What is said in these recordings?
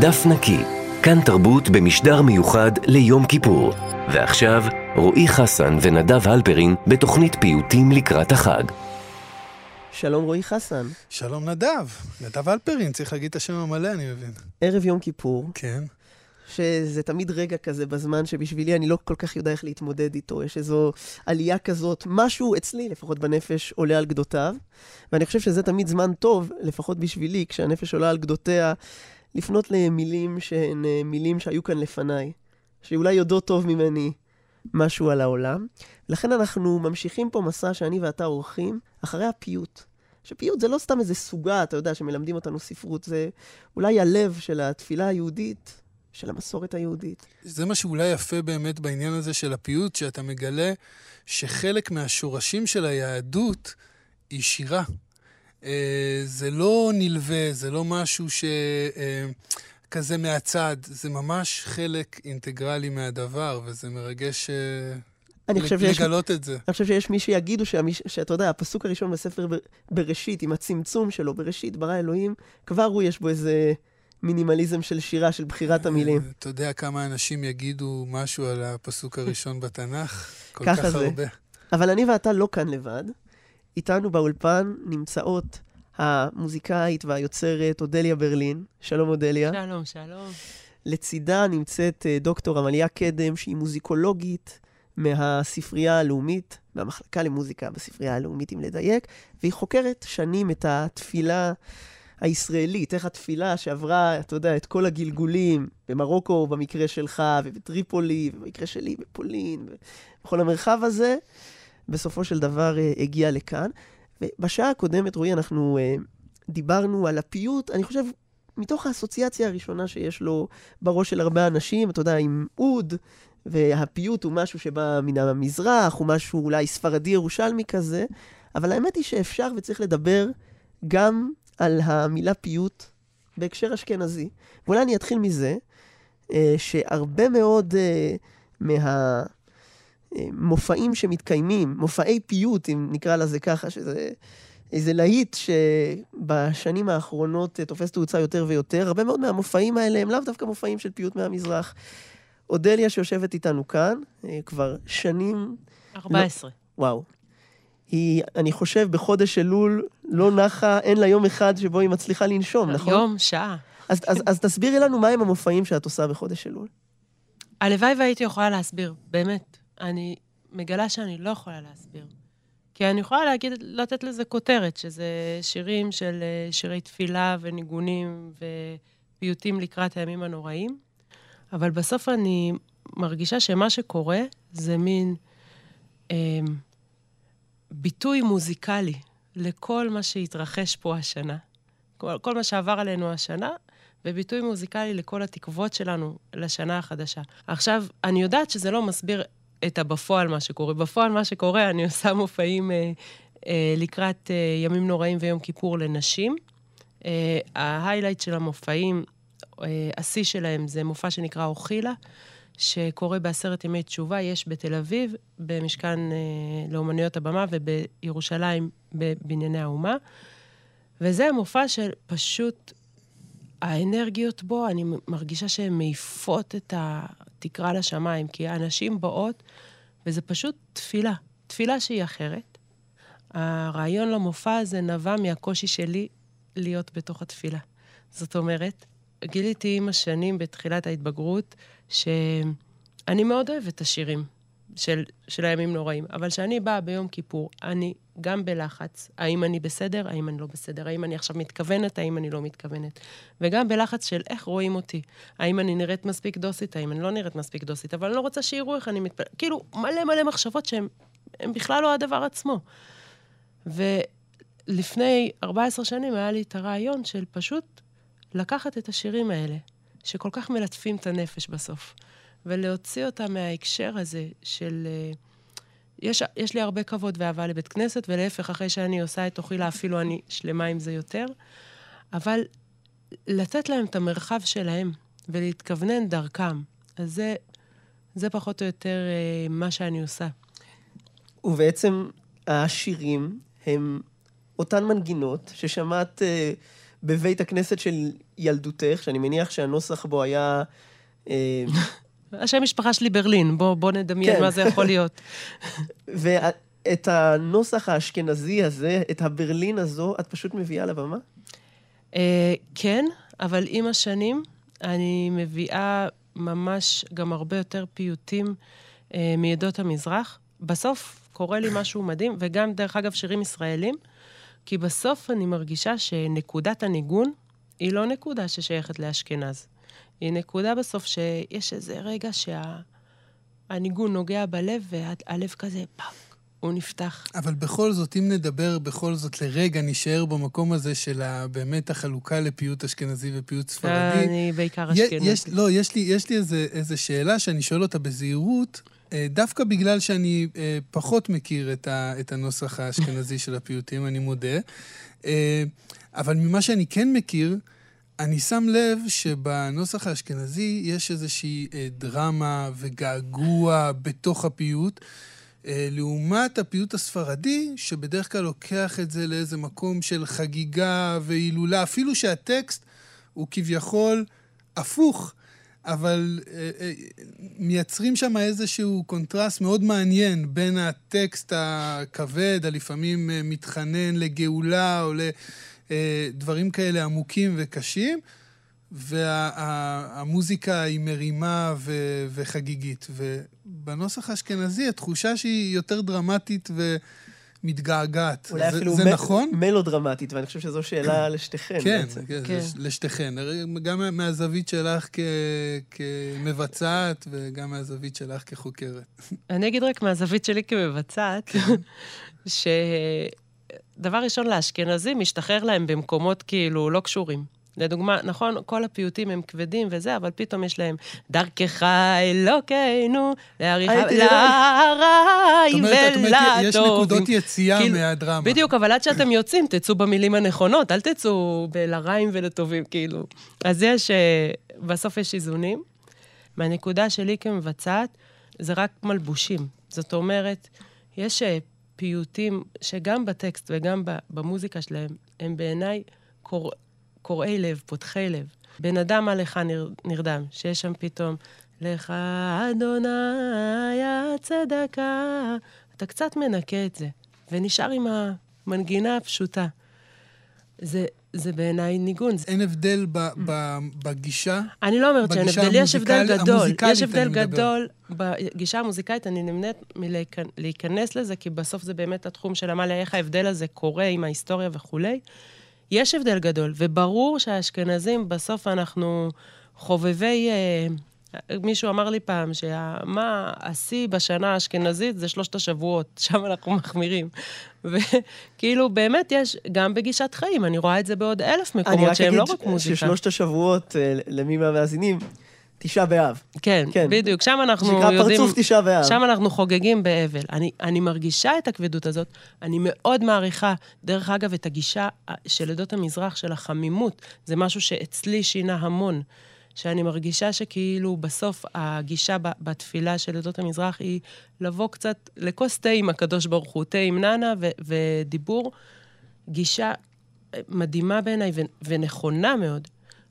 דף נקי, כאן תרבות במשדר מיוחד ליום כיפור. ועכשיו, רועי חסן ונדב הלפרין בתוכנית פיוטים לקראת החג. שלום רועי חסן. שלום נדב, נדב הלפרין, צריך להגיד את השם המלא, אני מבין. ערב יום כיפור, כן. שזה תמיד רגע כזה בזמן שבשבילי אני לא כל כך יודע איך להתמודד איתו. יש איזו עלייה כזאת, משהו אצלי, לפחות בנפש, עולה על גדותיו. ואני חושב שזה תמיד זמן טוב, לפחות בשבילי, כשהנפש עולה על גדותיה, לפנות למילים שהן אה, מילים שהיו כאן לפניי, שאולי יודעות טוב ממני משהו על העולם. לכן אנחנו ממשיכים פה מסע שאני ואתה עורכים אחרי הפיוט. שפיוט זה לא סתם איזה סוגה, אתה יודע, שמלמדים אותנו ספרות, זה אולי הלב של התפילה היהודית, של המסורת היהודית. זה מה שאולי יפה באמת בעניין הזה של הפיוט, שאתה מגלה שחלק מהשורשים של היהדות היא שירה. אה, זה לא נלווה, זה לא משהו שכזה אה, מהצד, זה ממש חלק אינטגרלי מהדבר, וזה מרגש... אה, אני חושב שיש, לגלות את זה. אני חושב שיש מי שיגידו שהמיש, שאתה יודע, הפסוק הראשון בספר ב- בראשית, עם הצמצום שלו, בראשית ברא אלוהים, כבר הוא יש בו איזה מינימליזם של שירה, של בחירת המילים. אתה יודע כמה אנשים יגידו משהו על הפסוק הראשון בתנ"ך? כל ככה כך זה. הרבה. אבל אני ואתה לא כאן לבד. איתנו באולפן נמצאות המוזיקאית והיוצרת אודליה ברלין. שלום אודליה. שלום, שלום. לצידה נמצאת אה, דוקטור עמליה קדם, שהיא מוזיקולוגית מהספרייה הלאומית, מהמחלקה למוזיקה בספרייה הלאומית, אם לדייק, והיא חוקרת שנים את התפילה הישראלית, איך התפילה שעברה, אתה יודע, את כל הגלגולים, במרוקו במקרה שלך, ובטריפולי, ובמקרה שלי בפולין, ובכל המרחב הזה, בסופו של דבר אה, הגיעה לכאן. ובשעה הקודמת, רועי, אנחנו אה, דיברנו על הפיוט, אני חושב, מתוך האסוציאציה הראשונה שיש לו בראש של הרבה אנשים, אתה יודע, עם אוד, והפיוט הוא משהו שבא מן המזרח, הוא משהו אולי ספרדי ירושלמי כזה, אבל האמת היא שאפשר וצריך לדבר גם על המילה פיוט בהקשר אשכנזי. ואולי אני אתחיל מזה, אה, שהרבה מאוד אה, מהמופעים שמתקיימים, מופעי פיוט, אם נקרא לזה ככה, שזה איזה להיט שבשנים האחרונות אה, תופס תאוצה יותר ויותר, הרבה מאוד מהמופעים האלה הם לאו דווקא מופעים של פיוט מהמזרח. אודליה שיושבת איתנו כאן, כבר שנים... 14. וואו. היא, אני חושב, בחודש אלול לא נחה, אין לה יום אחד שבו היא מצליחה לנשום, נכון? יום, שעה. אז, אז, אז תסבירי לנו מהם המופעים שאת עושה בחודש אלול. הלוואי והייתי יכולה להסביר, באמת. אני מגלה שאני לא יכולה להסביר. כי אני יכולה להגיד, לתת לזה כותרת, שזה שירים של אה, שירי תפילה וניגונים ופיוטים לקראת הימים הנוראים, אבל בסוף אני מרגישה שמה שקורה זה מין אה, ביטוי מוזיקלי לכל מה שהתרחש פה השנה. כל, כל מה שעבר עלינו השנה, וביטוי מוזיקלי לכל התקוות שלנו לשנה החדשה. עכשיו, אני יודעת שזה לא מסביר את הבפועל מה שקורה. בפועל מה שקורה, אני עושה מופעים אה, אה, לקראת אה, ימים נוראים ויום כיפור לנשים. אה, ההיילייט של המופעים, אה, השיא שלהם זה מופע שנקרא אוכילה, שקורה בעשרת ימי תשובה, יש בתל אביב, במשכן אה, לאומנויות הבמה, ובירושלים, בבנייני האומה. וזה מופע שפשוט האנרגיות בו, אני מרגישה שהן מעיפות את התקרה לשמיים, כי האנשים באות, וזה פשוט תפילה, תפילה שהיא אחרת. הרעיון למופע הזה נבע מהקושי שלי להיות בתוך התפילה. זאת אומרת, גיליתי עם השנים, בתחילת ההתבגרות, שאני מאוד אוהבת את השירים של, של הימים נוראים, אבל כשאני באה ביום כיפור, אני גם בלחץ, האם אני בסדר, האם אני לא בסדר, האם אני עכשיו מתכוונת, האם אני לא מתכוונת. וגם בלחץ של איך רואים אותי, האם אני נראית מספיק דוסית, האם אני לא נראית מספיק דוסית, אבל אני לא רוצה שיראו איך אני מתפלאת. כאילו, מלא מלא מחשבות שהן בכלל לא הדבר עצמו. ולפני 14 שנים היה לי את הרעיון של פשוט לקחת את השירים האלה, שכל כך מלטפים את הנפש בסוף, ולהוציא אותם מההקשר הזה של... Uh, יש, יש לי הרבה כבוד ואהבה לבית כנסת, ולהפך, אחרי שאני עושה את אוכילה, אפילו אני שלמה עם זה יותר. אבל לתת להם את המרחב שלהם, ולהתכוונן דרכם. אז זה, זה פחות או יותר אה, מה שאני עושה. ובעצם השירים הם אותן מנגינות ששמעת אה, בבית הכנסת של ילדותך, שאני מניח שהנוסח בו היה... אה, השם משפחה שלי ברלין, בוא, בוא נדמיין כן. מה זה יכול להיות. ואת הנוסח האשכנזי הזה, את הברלין הזו, את פשוט מביאה לבמה? אה, כן, אבל עם השנים אני מביאה ממש גם הרבה יותר פיוטים אה, מעדות המזרח. בסוף קורה לי משהו מדהים, וגם, דרך אגב, שירים ישראלים, כי בסוף אני מרגישה שנקודת הניגון היא לא נקודה ששייכת לאשכנז. היא נקודה בסוף שיש איזה רגע שהניגון נוגע בלב, והלב כזה, fuck, הוא נפתח. אבל בכל זאת, אם נדבר בכל זאת לרגע, נשאר במקום הזה של באמת החלוקה לפיוט אשכנזי ופיוט ספרדי. אני בעיקר אשכנזי. יש, לא, יש לי, יש לי איזה, איזה שאלה שאני שואל אותה בזהירות, אה, דווקא בגלל שאני אה, פחות מכיר את, הנוסח האשכנזי של הפיוטים, אני מודה. אה, אבל ממה שאני כן מכיר, אני שם לב שבנוסח האשכנזי יש איזושהי אה, דרמה וגעגוע בתוך הפיוט. לעומת הפיוט הספרדי, שבדרך כלל לוקח את זה לאיזה מקום של חגיגה והילולה, אפילו שהטקסט הוא כביכול הפוך, אבל אה, אה, מייצרים שם איזשהו קונטרסט מאוד מעניין בין הטקסט הכבד, הלפעמים אה, מתחנן לגאולה או לדברים כאלה עמוקים וקשים, והמוזיקה היא מרימה ו- וחגיגית. ובנוסח האשכנזי התחושה שהיא יותר דרמטית ומתגעגעת. אולי זה, אפילו זה מ- נכון? מלודרמטית, ואני חושב שזו שאלה לשתיכן כן, בעצם. כן, כן. לש- לשתיכן. גם מה- מהזווית שלך כ- כמבצעת וגם מהזווית שלך כחוקרת. אני אגיד רק מהזווית שלי כמבצעת, שדבר ראשון, לאשכנזים משתחרר להם במקומות כאילו לא קשורים. לדוגמה, נכון, כל הפיוטים הם כבדים וזה, אבל פתאום יש להם דרכך אלוקינו, אומרת, את אומרת, יש ולטובים. נקודות יציאה כאילו, מהדרמה. בדיוק, אבל עד שאתם יוצאים, תצאו במילים הנכונות, אל תצאו בלרעים ולטובים, כאילו. אז יש, אה, בסוף יש איזונים. מהנקודה שלי כמבצעת, זה רק מלבושים. זאת אומרת, יש אה, פיוטים שגם בטקסט וגם במוזיקה שלהם, הם בעיניי קור... קורעי לב, פותחי לב. בן אדם עליך נר... נרדם, שיש שם פתאום, לך אדוני הצדקה. אתה קצת מנקה את זה, ונשאר עם המנגינה הפשוטה. זה, זה בעיניי ניגון. אין הבדל ב- ב- בגישה? אני לא אומרת שאין הבדל, יש הבדל גדול. יש הבדל מדבר. גדול בגישה המוזיקלית, אני נמנית מלהיכנס לזה, כי בסוף זה באמת התחום של עמליה, איך ההבדל הזה קורה עם ההיסטוריה וכולי. יש הבדל גדול, וברור שהאשכנזים, בסוף אנחנו חובבי... אה, מישהו אמר לי פעם, שמה השיא בשנה האשכנזית זה שלושת השבועות, שם אנחנו מחמירים. וכאילו, באמת יש, גם בגישת חיים, אני רואה את זה בעוד אלף אני מקומות רק שהם לא אגיד רק מוזיקה. ששלושת השבועות, אה, למי מהמאזינים, תשעה באב. כן, כן. בדיוק, שם אנחנו שנקרא יודעים... פרצוף תשעה באב. שם אנחנו חוגגים באבל. אני, אני מרגישה את הכבדות הזאת, אני מאוד מעריכה, דרך אגב, את הגישה של עדות המזרח, של החמימות. זה משהו שאצלי שינה המון. שאני מרגישה שכאילו בסוף הגישה בתפילה של עדות המזרח היא לבוא קצת לכוס תה עם הקדוש ברוך הוא, תה עם ננה ו- ודיבור. גישה מדהימה בעיניי ו- ונכונה מאוד.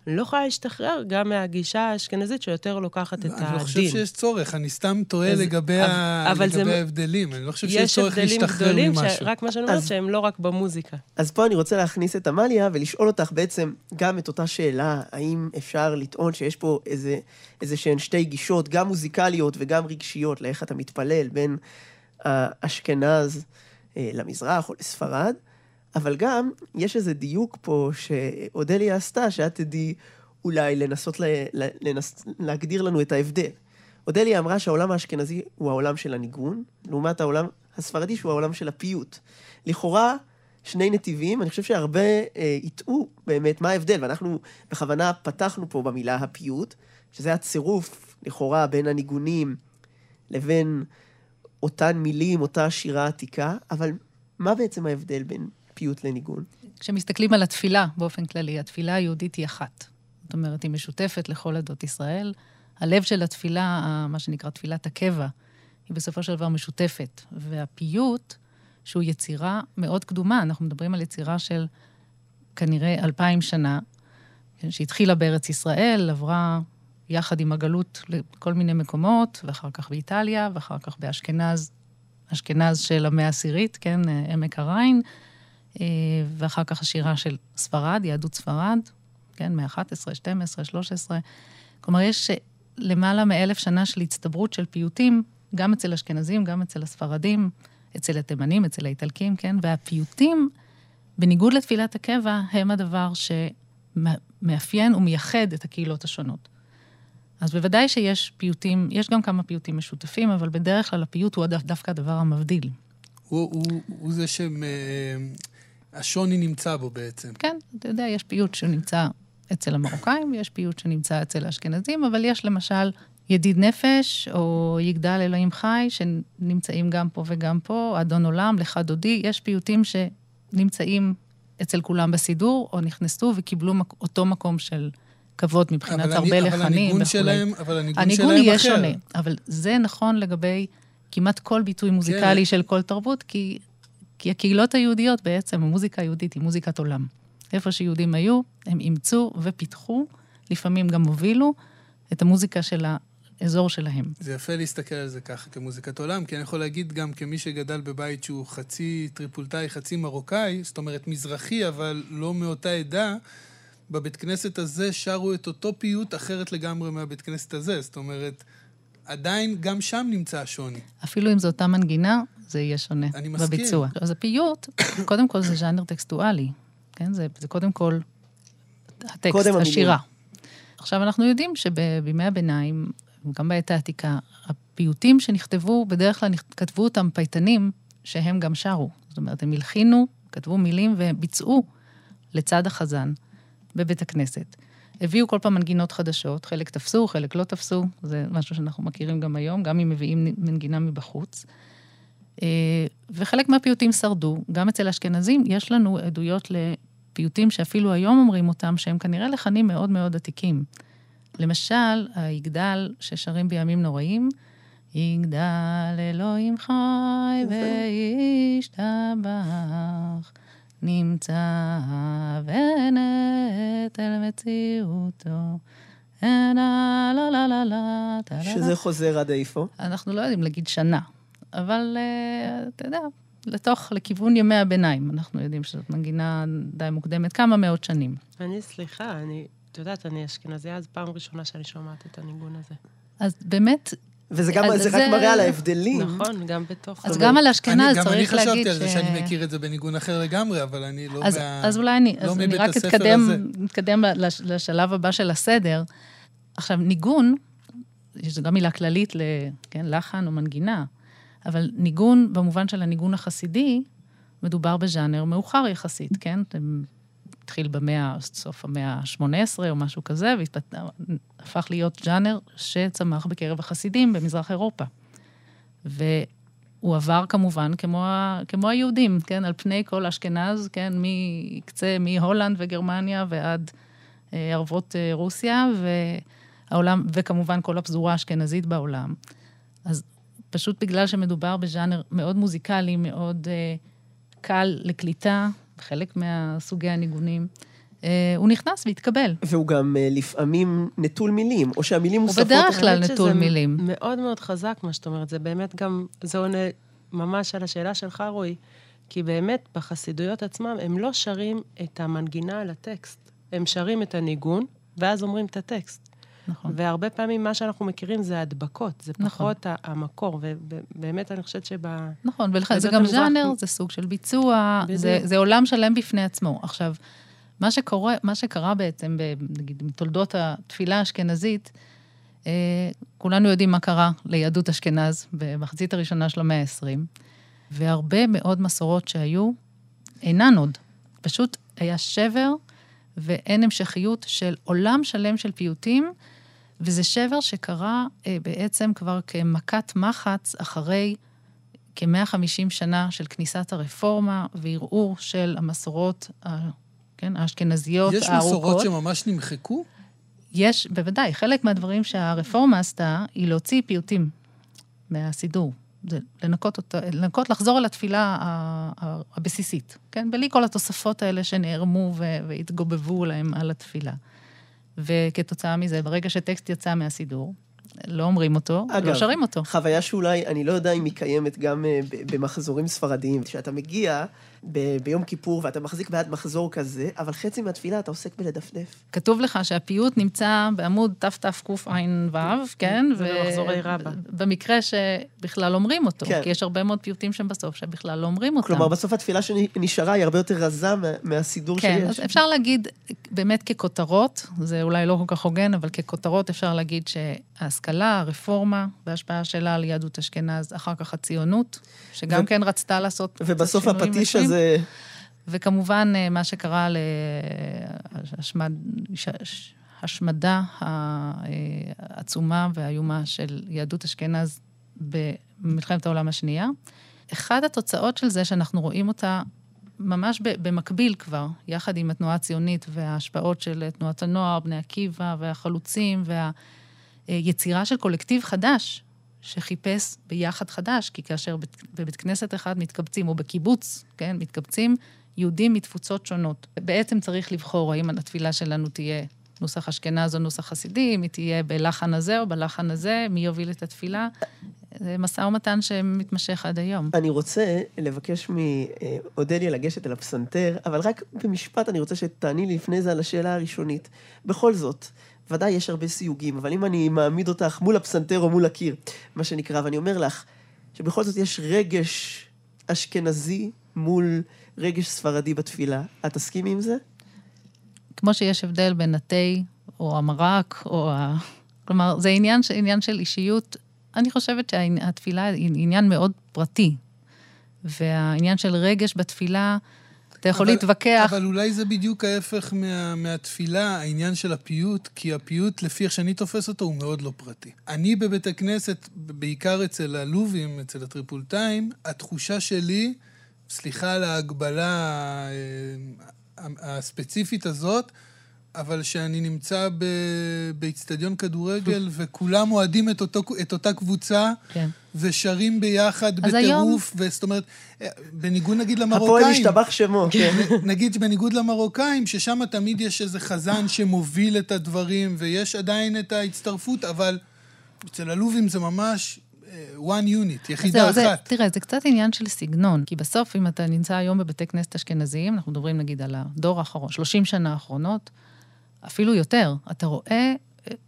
אני לא יכולה להשתחרר גם מהגישה האשכנזית שיותר לוקחת את הדין. אני לא חושב שיש צורך, אני סתם תוהה אז- לגבי אבל- ה- אבל זה- לגבי ההבדלים. אני לא חושב שיש יש צורך הבדלים להשתחרר גדולים, ממשהו. רק מה שאני אומרת, אז- שהם לא רק במוזיקה. אז פה אני רוצה להכניס את עמליה ולשאול אותך בעצם גם את אותה שאלה, האם אפשר לטעון שיש פה איזה, איזה שהן שתי גישות, גם מוזיקליות וגם רגשיות, לאיך אתה מתפלל בין האשכנז אה, למזרח או לספרד, אבל גם יש איזה דיוק פה שאודליה עשתה, שאת תדעי אולי לנסות ל, לנס, להגדיר לנו את ההבדל. אודליה אמרה שהעולם האשכנזי הוא העולם של הניגון, לעומת העולם הספרדי שהוא העולם של הפיוט. לכאורה, שני נתיבים, אני חושב שהרבה אה, יטעו באמת מה ההבדל, ואנחנו בכוונה פתחנו פה במילה הפיוט, שזה הצירוף, לכאורה, בין הניגונים לבין אותן מילים, אותה שירה עתיקה, אבל מה בעצם ההבדל בין פיוט לניגון? כשמסתכלים על התפילה באופן כללי, התפילה היהודית היא אחת. זאת אומרת, היא משותפת לכל עדות ישראל. הלב של התפילה, מה שנקרא תפילת הקבע, היא בסופו של דבר משותפת. והפיוט, שהוא יצירה מאוד קדומה, אנחנו מדברים על יצירה של כנראה אלפיים שנה, כן, שהתחילה בארץ ישראל, עברה יחד עם הגלות לכל מיני מקומות, ואחר כך באיטליה, ואחר כך באשכנז, אשכנז של המאה העשירית, כן, עמק הריין, אה, ואחר כך השירה של ספרד, יהדות ספרד, כן, מאה 11, 12, 13. כלומר, יש למעלה מאלף שנה של הצטברות של פיוטים, גם אצל אשכנזים, גם אצל הספרדים, אצל התימנים, אצל האיטלקים, כן? והפיוטים, בניגוד לתפילת הקבע, הם הדבר שמאפיין ומייחד את הקהילות השונות. אז בוודאי שיש פיוטים, יש גם כמה פיוטים משותפים, אבל בדרך כלל הפיוט הוא דווקא הדבר המבדיל. הוא, הוא, הוא זה שהשוני נמצא בו בעצם. כן, אתה יודע, יש פיוט שנמצא אצל המרוקאים, יש פיוט שנמצא אצל האשכנזים, אבל יש למשל ידיד נפש, או יגדל אלוהים חי, שנמצאים גם פה וגם פה, אדון עולם, לך דודי, יש פיוטים שנמצאים אצל כולם בסידור, או נכנסו וקיבלו מק- אותו מקום של כבוד מבחינת הרבה לחנים וכולי. אבל הניגון שלהם, אבל הניגון, הניגון שלהם יהיה אחר. שונה, אבל זה נכון לגבי כמעט כל ביטוי מוזיקלי כן. של כל תרבות, כי, כי הקהילות היהודיות בעצם, המוזיקה היהודית היא מוזיקת עולם. איפה שיהודים היו, הם אימצו ופיתחו, לפעמים גם הובילו, את המוזיקה של האזור שלהם. זה יפה להסתכל על זה ככה, כמוזיקת עולם, כי אני יכול להגיד גם כמי שגדל בבית שהוא חצי טריפולטאי, חצי מרוקאי, זאת אומרת מזרחי, אבל לא מאותה עדה, בבית כנסת הזה שרו את אותו פיוט אחרת לגמרי מהבית כנסת הזה. זאת אומרת, עדיין גם שם נמצא השוני. אפילו אם זו אותה מנגינה, זה יהיה שונה. אני מסכים. בביצוע. אז הפיוט, קודם כל זה ז'אנר טקסטואלי. כן? זה, זה קודם כל הטקסט, קודם השירה. המילים. עכשיו, אנחנו יודעים שבימי הביניים, גם בעת העתיקה, הפיוטים שנכתבו, בדרך כלל כתבו אותם פייטנים, שהם גם שרו. זאת אומרת, הם הלחינו, כתבו מילים וביצעו לצד החזן בבית הכנסת. הביאו כל פעם מנגינות חדשות, חלק תפסו, חלק לא תפסו, זה משהו שאנחנו מכירים גם היום, גם אם מביאים מנגינה מבחוץ. וחלק מהפיוטים שרדו. גם אצל אשכנזים יש לנו עדויות פיוטים שאפילו היום אומרים אותם, שהם כנראה לחנים מאוד מאוד עתיקים. למשל, היגדל ששרים בימים נוראים, יגדל אלוהים חי וישתבח, נמצא ונטל מציאותו. שזה חוזר עד איפה? אנחנו לא יודעים להגיד שנה, אבל אה, אתה יודע, לתוך, לכיוון ימי הביניים. אנחנו יודעים שזאת מנגינה די מוקדמת, כמה מאות שנים. אני, סליחה, אני, את יודעת, אני אשכנזיה, אז פעם ראשונה שאני שומעת את הניגון הזה. אז באמת... וזה גם, זה, זה רק מראה על ההבדלים. נכון, גם בתוך... אז גם על אשכנז צריך להגיד ש... גם אני חשבתי על זה שאני מכיר את זה בניגון אחר לגמרי, אבל אני לא אז, מה... אז אולי אני, לא אז אני רק אתקדם, אתקדם לשלב הבא של הסדר. עכשיו, ניגון, שזו גם מילה כללית ללחן כן, או מנגינה, אבל ניגון, במובן של הניגון החסידי, מדובר בז'אנר מאוחר יחסית, כן? התחיל במאה, סוף המאה ה-18 או משהו כזה, והפך להיות ז'אנר שצמח בקרב החסידים במזרח אירופה. והוא עבר כמובן כמו, כמו היהודים, כן? על פני כל אשכנז, כן? מקצה, מהולנד וגרמניה ועד אה, ערבות אה, רוסיה, והעולם, וכמובן כל הפזורה האשכנזית בעולם. אז פשוט בגלל שמדובר בז'אנר מאוד מוזיקלי, מאוד אה, קל לקליטה, חלק מהסוגי הניגונים. אה, הוא נכנס והתקבל. והוא גם אה, לפעמים נטול מילים, או שהמילים מוספות... הוא בדרך כלל נטול מילים. מאוד מאוד חזק, מה שאת אומרת. זה באמת גם, זה עונה ממש על השאלה שלך, רועי. כי באמת, בחסידויות עצמם, הם לא שרים את המנגינה על הטקסט. הם שרים את הניגון, ואז אומרים את הטקסט. נכון. והרבה פעמים מה שאנחנו מכירים זה הדבקות, זה נכון. פחות המקור, ובאמת אני חושבת שב... נכון, ולכן זה גם ז'אנר, זה סוג של ביצוע, זה, זה עולם שלם בפני עצמו. עכשיו, מה, שקורה, מה שקרה בעצם, נגיד, בתולדות התפילה האשכנזית, אה, כולנו יודעים מה קרה ליהדות אשכנז במחצית הראשונה של המאה ה-20, והרבה מאוד מסורות שהיו אינן עוד. פשוט היה שבר ואין המשכיות של עולם שלם של פיוטים וזה שבר שקרה אה, בעצם כבר כמכת מחץ אחרי כ-150 שנה של כניסת הרפורמה וערעור של המסורות, ה, כן, האשכנזיות יש הארוכות. יש מסורות שממש נמחקו? יש, בוודאי. חלק מהדברים שהרפורמה עשתה, היא להוציא פיוטים מהסידור. זה לנקות אותה, לנקות, לחזור אל התפילה הבסיסית, כן? בלי כל התוספות האלה שנערמו והתגובבו להם על התפילה. וכתוצאה מזה, ברגע שטקסט יצא מהסידור, לא אומרים אותו, לא אגב, לא שרים אותו. חוויה שאולי, אני לא יודע אם היא קיימת גם אה, במחזורים ספרדיים. כשאתה מגיע ב- ביום כיפור ואתה מחזיק ביד מחזור כזה, אבל חצי מהתפילה אתה עוסק בלדפדף. כתוב לך שהפיוט נמצא בעמוד תתקע"ו, כן? ובמחזורי רבה. במקרה שבכלל אומרים אותו, כן. כי יש הרבה מאוד פיוטים שם בסוף שבכלל לא אומרים אותם. כלומר, בסוף התפילה שנשארה היא הרבה יותר רזה מהסידור כן, שיש. כן, אז אפשר להגיד, באמת ככותרות, זה אולי לא כל כך הוגן, אבל ככותרות אפשר להגיד שההשכלה, הרפורמה וההשפעה שלה על יהדות אשכנז, אחר כך הציונות, שגם ו... כן רצתה לעשות ובסוף הפטיש הזה... וכמובן, אה, מה שקרה להשמדה העצומה והאיומה של יהדות אשכנז במלחמת העולם השנייה. אחת התוצאות של זה, שאנחנו רואים אותה ממש במקביל כבר, יחד עם התנועה הציונית וההשפעות של תנועת הנוער, בני עקיבא והחלוצים והיצירה של קולקטיב חדש, שחיפש ביחד חדש, כי כאשר בבית כנסת אחד מתקבצים, או בקיבוץ, כן, מתקבצים יהודים מתפוצות שונות. בעצם צריך לבחור האם התפילה שלנו תהיה נוסח אשכנז או נוסח חסידי, אם היא תהיה בלחן הזה או בלחן הזה, מי יוביל את התפילה. זה משא ומתן שמתמשך עד היום. אני רוצה לבקש מאודליה לגשת אל הפסנתר, אבל רק במשפט אני רוצה שתעני לי לפני זה על השאלה הראשונית. בכל זאת, ודאי יש הרבה סיוגים, אבל אם אני מעמיד אותך מול הפסנתר או מול הקיר, מה שנקרא, ואני אומר לך שבכל זאת יש רגש אשכנזי מול רגש ספרדי בתפילה, את תסכימי עם זה? כמו שיש הבדל בין התה או המרק, או ה... כלומר, זה עניין, עניין של אישיות. אני חושבת שהתפילה היא עניין מאוד פרטי. והעניין של רגש בתפילה, אתה יכול אבל, להתווכח. אבל אולי זה בדיוק ההפך מה, מהתפילה, העניין של הפיוט, כי הפיוט, לפי איך שאני תופס אותו, הוא מאוד לא פרטי. אני בבית הכנסת, בעיקר אצל הלובים, אצל הטריפולטאים, התחושה שלי, סליחה על ההגבלה אה, הספציפית הזאת, אבל שאני נמצא באיצטדיון כדורגל, וכולם אוהדים את, אותו, את אותה קבוצה, כן. ושרים ביחד בטירוף, היום... זאת אומרת, בניגוד נגיד למרוקאים... הפועל השתבח שמו, כן. נגיד בניגוד למרוקאים, ששם תמיד יש איזה חזן שמוביל את הדברים, ויש עדיין את ההצטרפות, אבל אצל הלובים זה ממש אה, one unit, יחידה זה, אחת. זה, תראה, זה קצת עניין של סגנון, כי בסוף, אם אתה נמצא היום בבתי כנסת אשכנזיים, אנחנו מדברים נגיד על הדור האחרון, 30 שנה האחרונות, אפילו יותר. אתה רואה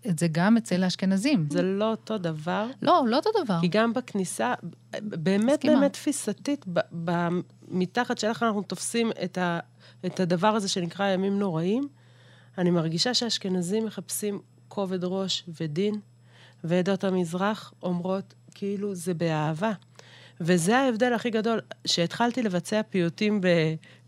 את זה גם אצל האשכנזים. זה לא אותו דבר. לא, לא אותו דבר. כי גם בכניסה, באמת סכימה. באמת תפיסתית, מתחת של איך אנחנו תופסים את, ה, את הדבר הזה שנקרא ימים נוראים, אני מרגישה שהאשכנזים מחפשים כובד ראש ודין, ועדות המזרח אומרות, כאילו, זה באהבה. וזה ההבדל הכי גדול, שהתחלתי לבצע פיוטים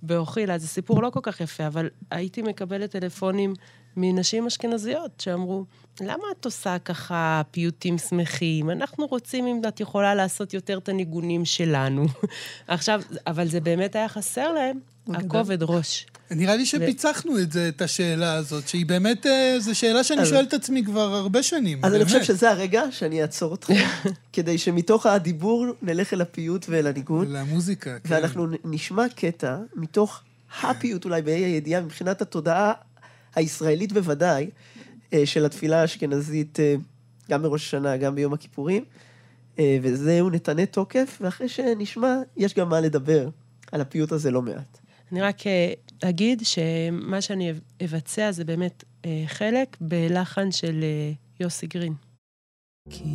באוכילה, זה סיפור לא כל כך יפה, אבל הייתי מקבלת טלפונים מנשים אשכנזיות שאמרו, למה את עושה ככה פיוטים שמחים? אנחנו רוצים, אם את יכולה לעשות יותר את הניגונים שלנו. עכשיו, אבל זה באמת היה חסר להם, הכובד ראש. נראה לי שפיצחנו את זה, את השאלה הזאת, שהיא באמת, אה, זו שאלה שאני שואל את עצמי כבר הרבה שנים. אז אני חושב שזה הרגע שאני אעצור אותך, כדי שמתוך הדיבור נלך אל הפיוט ואל הניגון. למוזיקה, כן. ואנחנו נשמע קטע מתוך הפיוט, אולי באי הידיעה, מבחינת התודעה הישראלית בוודאי, אה, של התפילה האשכנזית, אה, גם בראש השנה, גם ביום הכיפורים. וזהו נתנה תוקף, ואחרי שנשמע, יש גם מה לדבר על הפיוט הזה לא מעט. אני רק אגיד שמה שאני אבצע זה באמת אה, חלק בלחן של אה, יוסי גרין. כי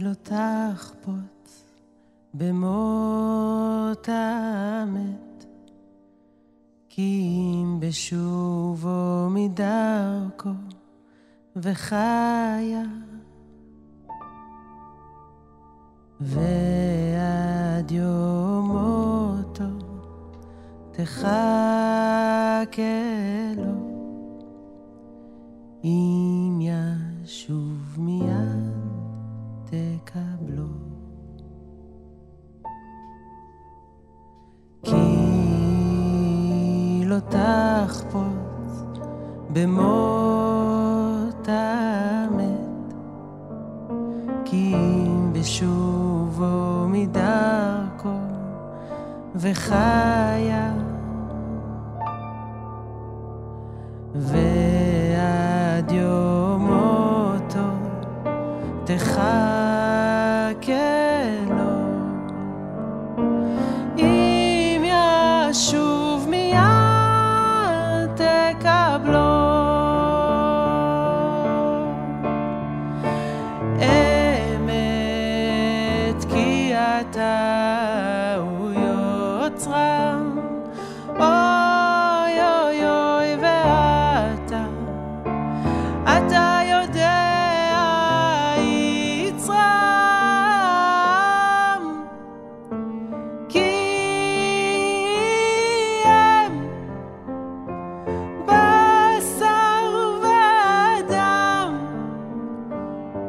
לא תחפוץ במות המת, כי אם בשובו מדרכו וחיה, ועד יום מותו תחכה לו, אם ישוב מיד תקבלו. כי לא תחפוץ במות המת, כי אם בשובו מדרכו וחייו יום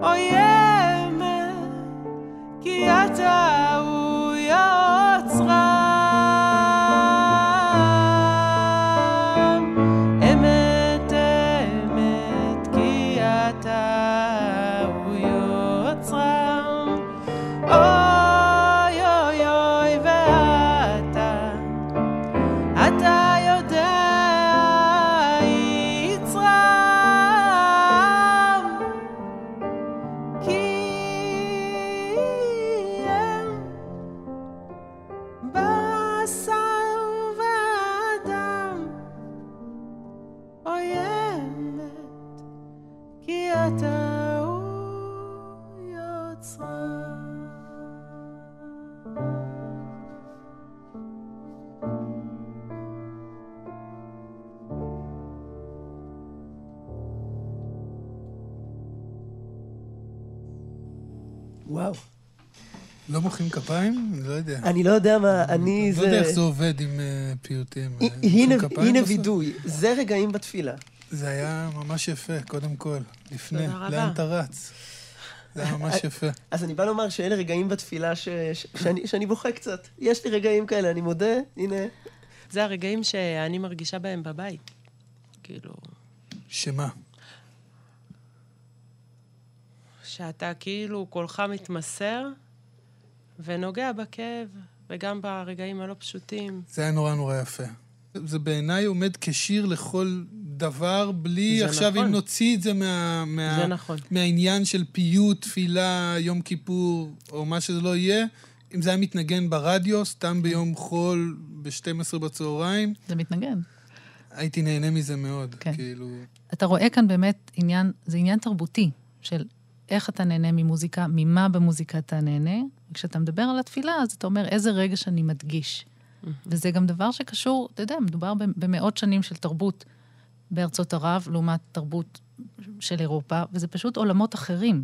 אוי אמת, יודע. אני לא יודע מה, אני לא יודע איך זה... זה עובד עם אה, פיוטים. אה, הנה? וידוי, זה רגעים בתפילה. זה היה ממש יפה, קודם כל. לפני. לאן אתה רץ? זה היה ממש יפה. אז אני בא לומר שאלה רגעים בתפילה. ש... שאני, שאני בוכה קצת. יש לי רגעים כאלה, אני מודה, הנה. זה הרגעים שאני מרגישה בהם בבית. כאילו, שמה? שאתה כאילו קולך מתמסר ונוגע בכאב, וגם ברגעים הלא פשוטים. זה היה נורא נורא יפה. זה בעיניי עומד כשיר לכל דבר, בלי עכשיו נכון. אם נוציא את זה מה, מה, זה נכון. מהעניין של פיוט, תפילה, יום כיפור, או מה שזה לא יהיה. אם זה היה מתנגן ברדיו, סתם ביום חול, ב-12 בצהריים, זה מתנגן. הייתי נהנה מזה מאוד. כן. כאילו... אתה רואה כאן באמת עניין, זה עניין תרבותי של איך אתה נהנה ממוזיקה, ממה במוזיקה אתה נהנה. וכשאתה מדבר על התפילה, אז אתה אומר איזה רגע שאני מדגיש. וזה גם דבר שקשור, אתה יודע, מדובר במאות שנים של תרבות בארצות ערב, לעומת תרבות של אירופה, וזה פשוט עולמות אחרים.